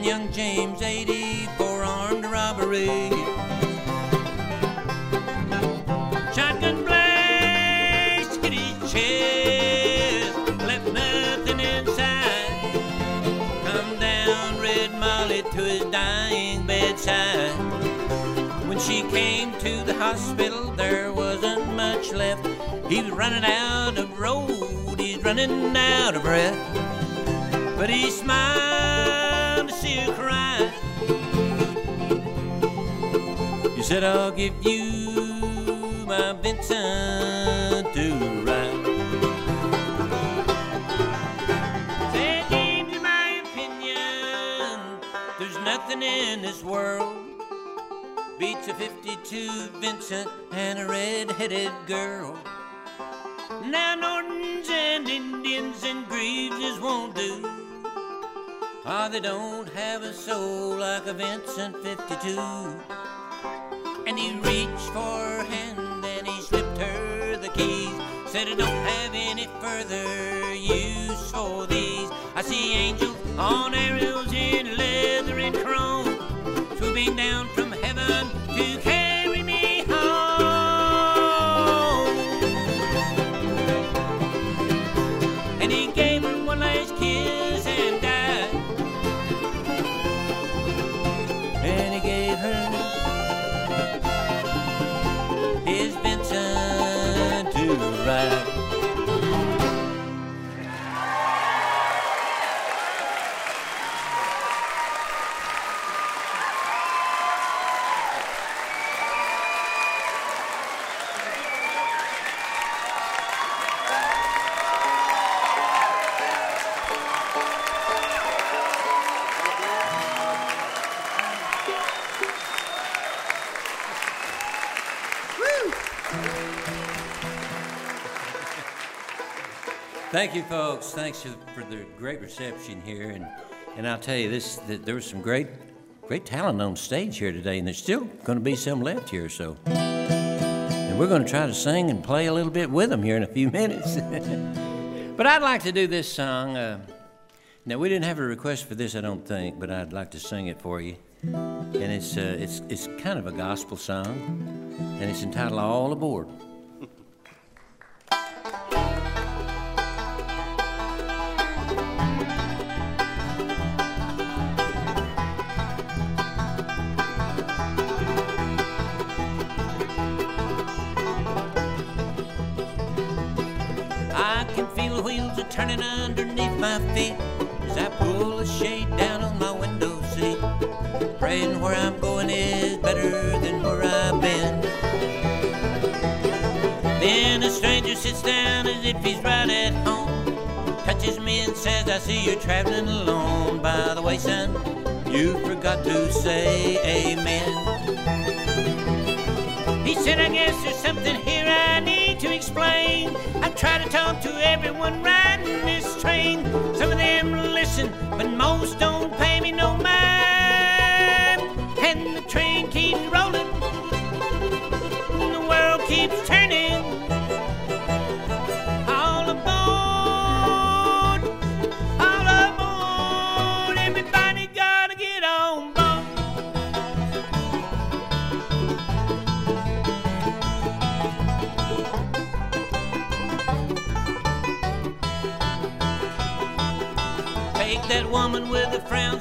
they've young James Adie for armed robbery. Shotgun blast, his chest, left nothing inside. Come down, Red Molly, to his dying bedside. When she came to the hospital, there wasn't much left. He was running out of road, he's running out of breath. But he smiled to see her cry. He said, I'll give you my Vincent to ride. Said James, in my opinion, there's nothing in this world beats a 52 Vincent and a red-headed girl. Now Nortons and Indians and Greeves won't do. Ah, they don't have a soul like a Vincent 52. And he reached for her hand and he slipped her the keys. Said I don't have any further use for these. I see angels on Ariels in leather and chrome, swooping down from heaven to carry Thank you, folks. Thanks for, the great reception here, and and I'll tell you this: that there was some great, great talent on stage here today, and there's still going to be some left here. So, and we're going to try to sing and play a little bit with them here in a few minutes. but I'd like to do this song. Uh, now we didn't have a request for this, I don't think, but I'd like to sing it for you. And it's uh, it's it's kind of a gospel song, and it's entitled "All Aboard." See you're traveling alone. By the way, son, you forgot to say amen. He said, I guess there's something here I need to explain. I try to talk to everyone riding this train. Some of them listen, but most don't pay me no mind. And the train keeps rolling, and the world keeps turning.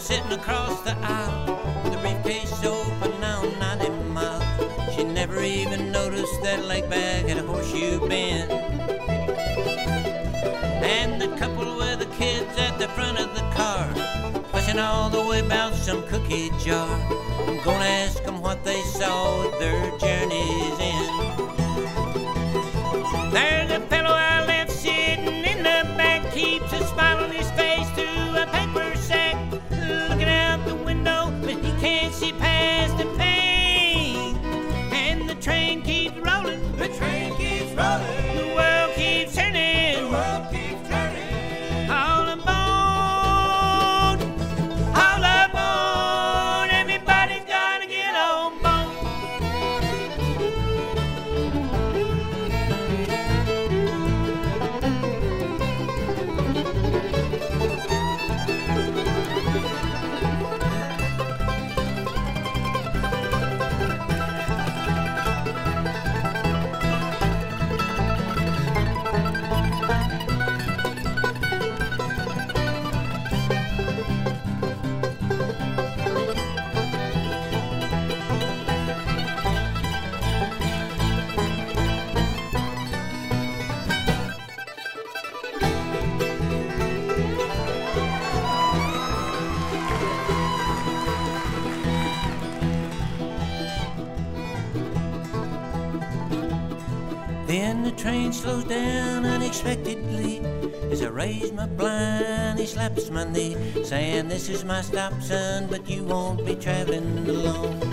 Sitting across the aisle, the briefcase open now 90 miles. She never even noticed that leg bag had a horseshoe bend. And the couple with the kids at the front of the car, fussing all the way about some cookie jar. I'm gonna ask them what they saw at their journey's Raise my blind, he slaps my knee, saying, This is my stop, son, but you won't be traveling alone.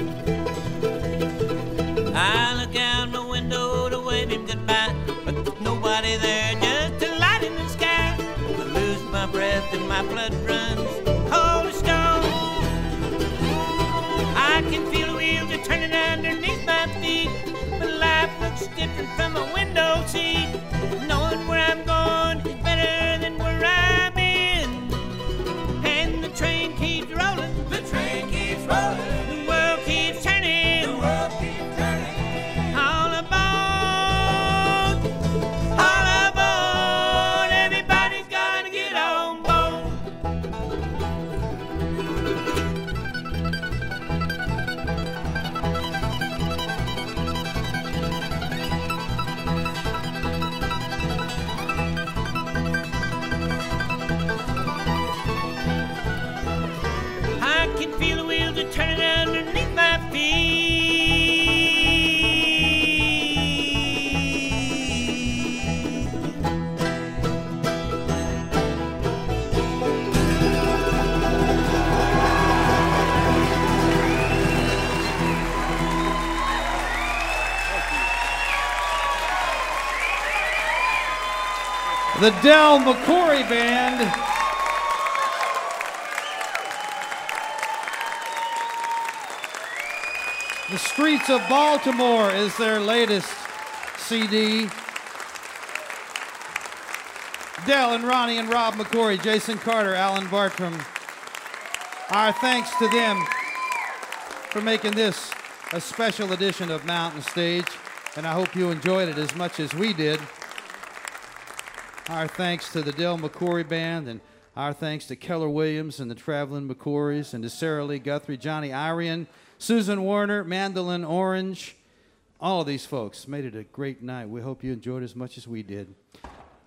The Del McCoury Band. The Streets of Baltimore is their latest CD. Del and Ronnie and Rob McCoury, Jason Carter, Alan Bartram. Our thanks to them for making this a special edition of Mountain Stage, and I hope you enjoyed it as much as we did. Our thanks to the Del McCoury Band, and our thanks to Keller Williams and the Traveling McCourys, and to Sarah Lee Guthrie, Johnny Irion, Susan Werner, Mandolin Orange. All of these folks made it a great night. We hope you enjoyed as much as we did.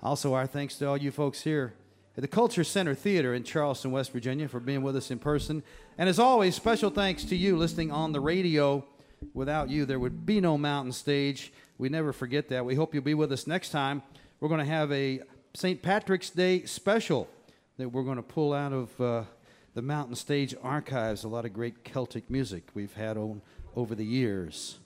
Also, our thanks to all you folks here at the Culture Center Theater in Charleston, West Virginia, for being with us in person. And as always, special thanks to you listening on the radio. Without you, there would be no mountain stage. We never forget that. We hope you'll be with us next time. We're going to have a St. Patrick's Day special that we're going to pull out of uh, the Mountain Stage archives. A lot of great Celtic music we've had on over the years.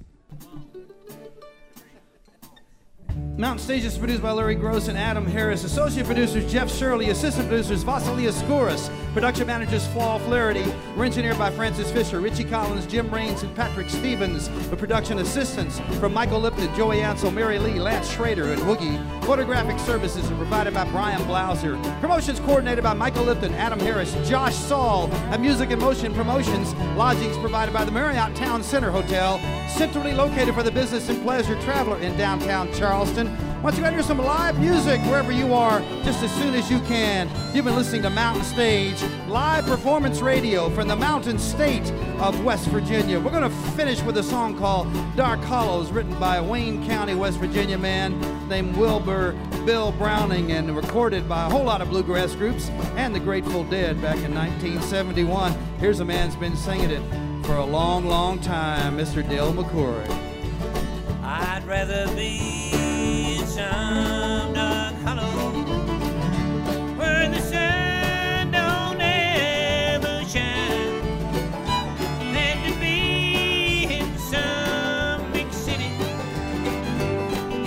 Mountain Stage is produced by Larry Groce and Adam Harris. Associate producers Jeff Shirley. Assistant producers Vasilia Skouras. Production managers Flaw Flaherty. We're engineered by Francis Fisher, Richie Collins, Jim Raines, and Patrick Stevens. The production assistants from Michael Lipton, Joey Ansel, Mary Lee, Lance Schrader, and Woogie. Photographic services are provided by Brian Blauser. Promotions coordinated by Michael Lipton, Adam Harris, Josh Saul. And Music and Motion Promotions. Lodgings provided by the Marriott Town Center Hotel. Centrally located for the business and pleasure traveler in downtown Charleston. Once again, here's some live music wherever you are, just as soon as you can. You've been listening to Mountain Stage, live performance radio from the mountain state of West Virginia. We're going to finish with a song called Dark Hollows, written by a Wayne County, West Virginia man named Wilbur Bill Browning and recorded by a whole lot of bluegrass groups and the Grateful Dead back in 1971. Here's a man who's been singing it for a long, long time, Mr. Del McCoury. I'd rather be in some dark hollow where the sun don't ever shine than to be in some big city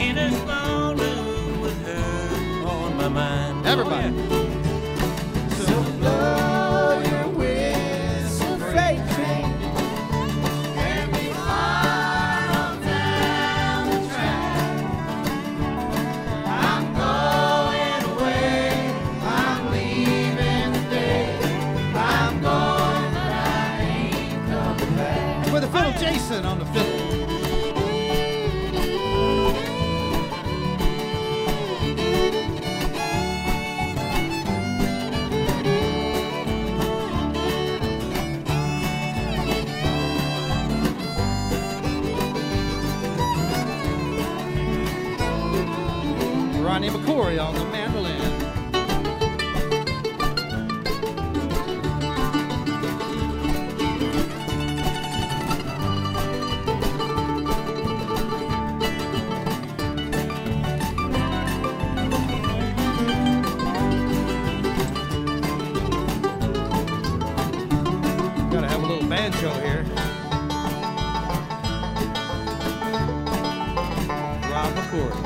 in a small room with her on my mind. Everybody. Oh, so Jason on the fiddle. Ronnie McCoury on the banjo here. Rob McCoury.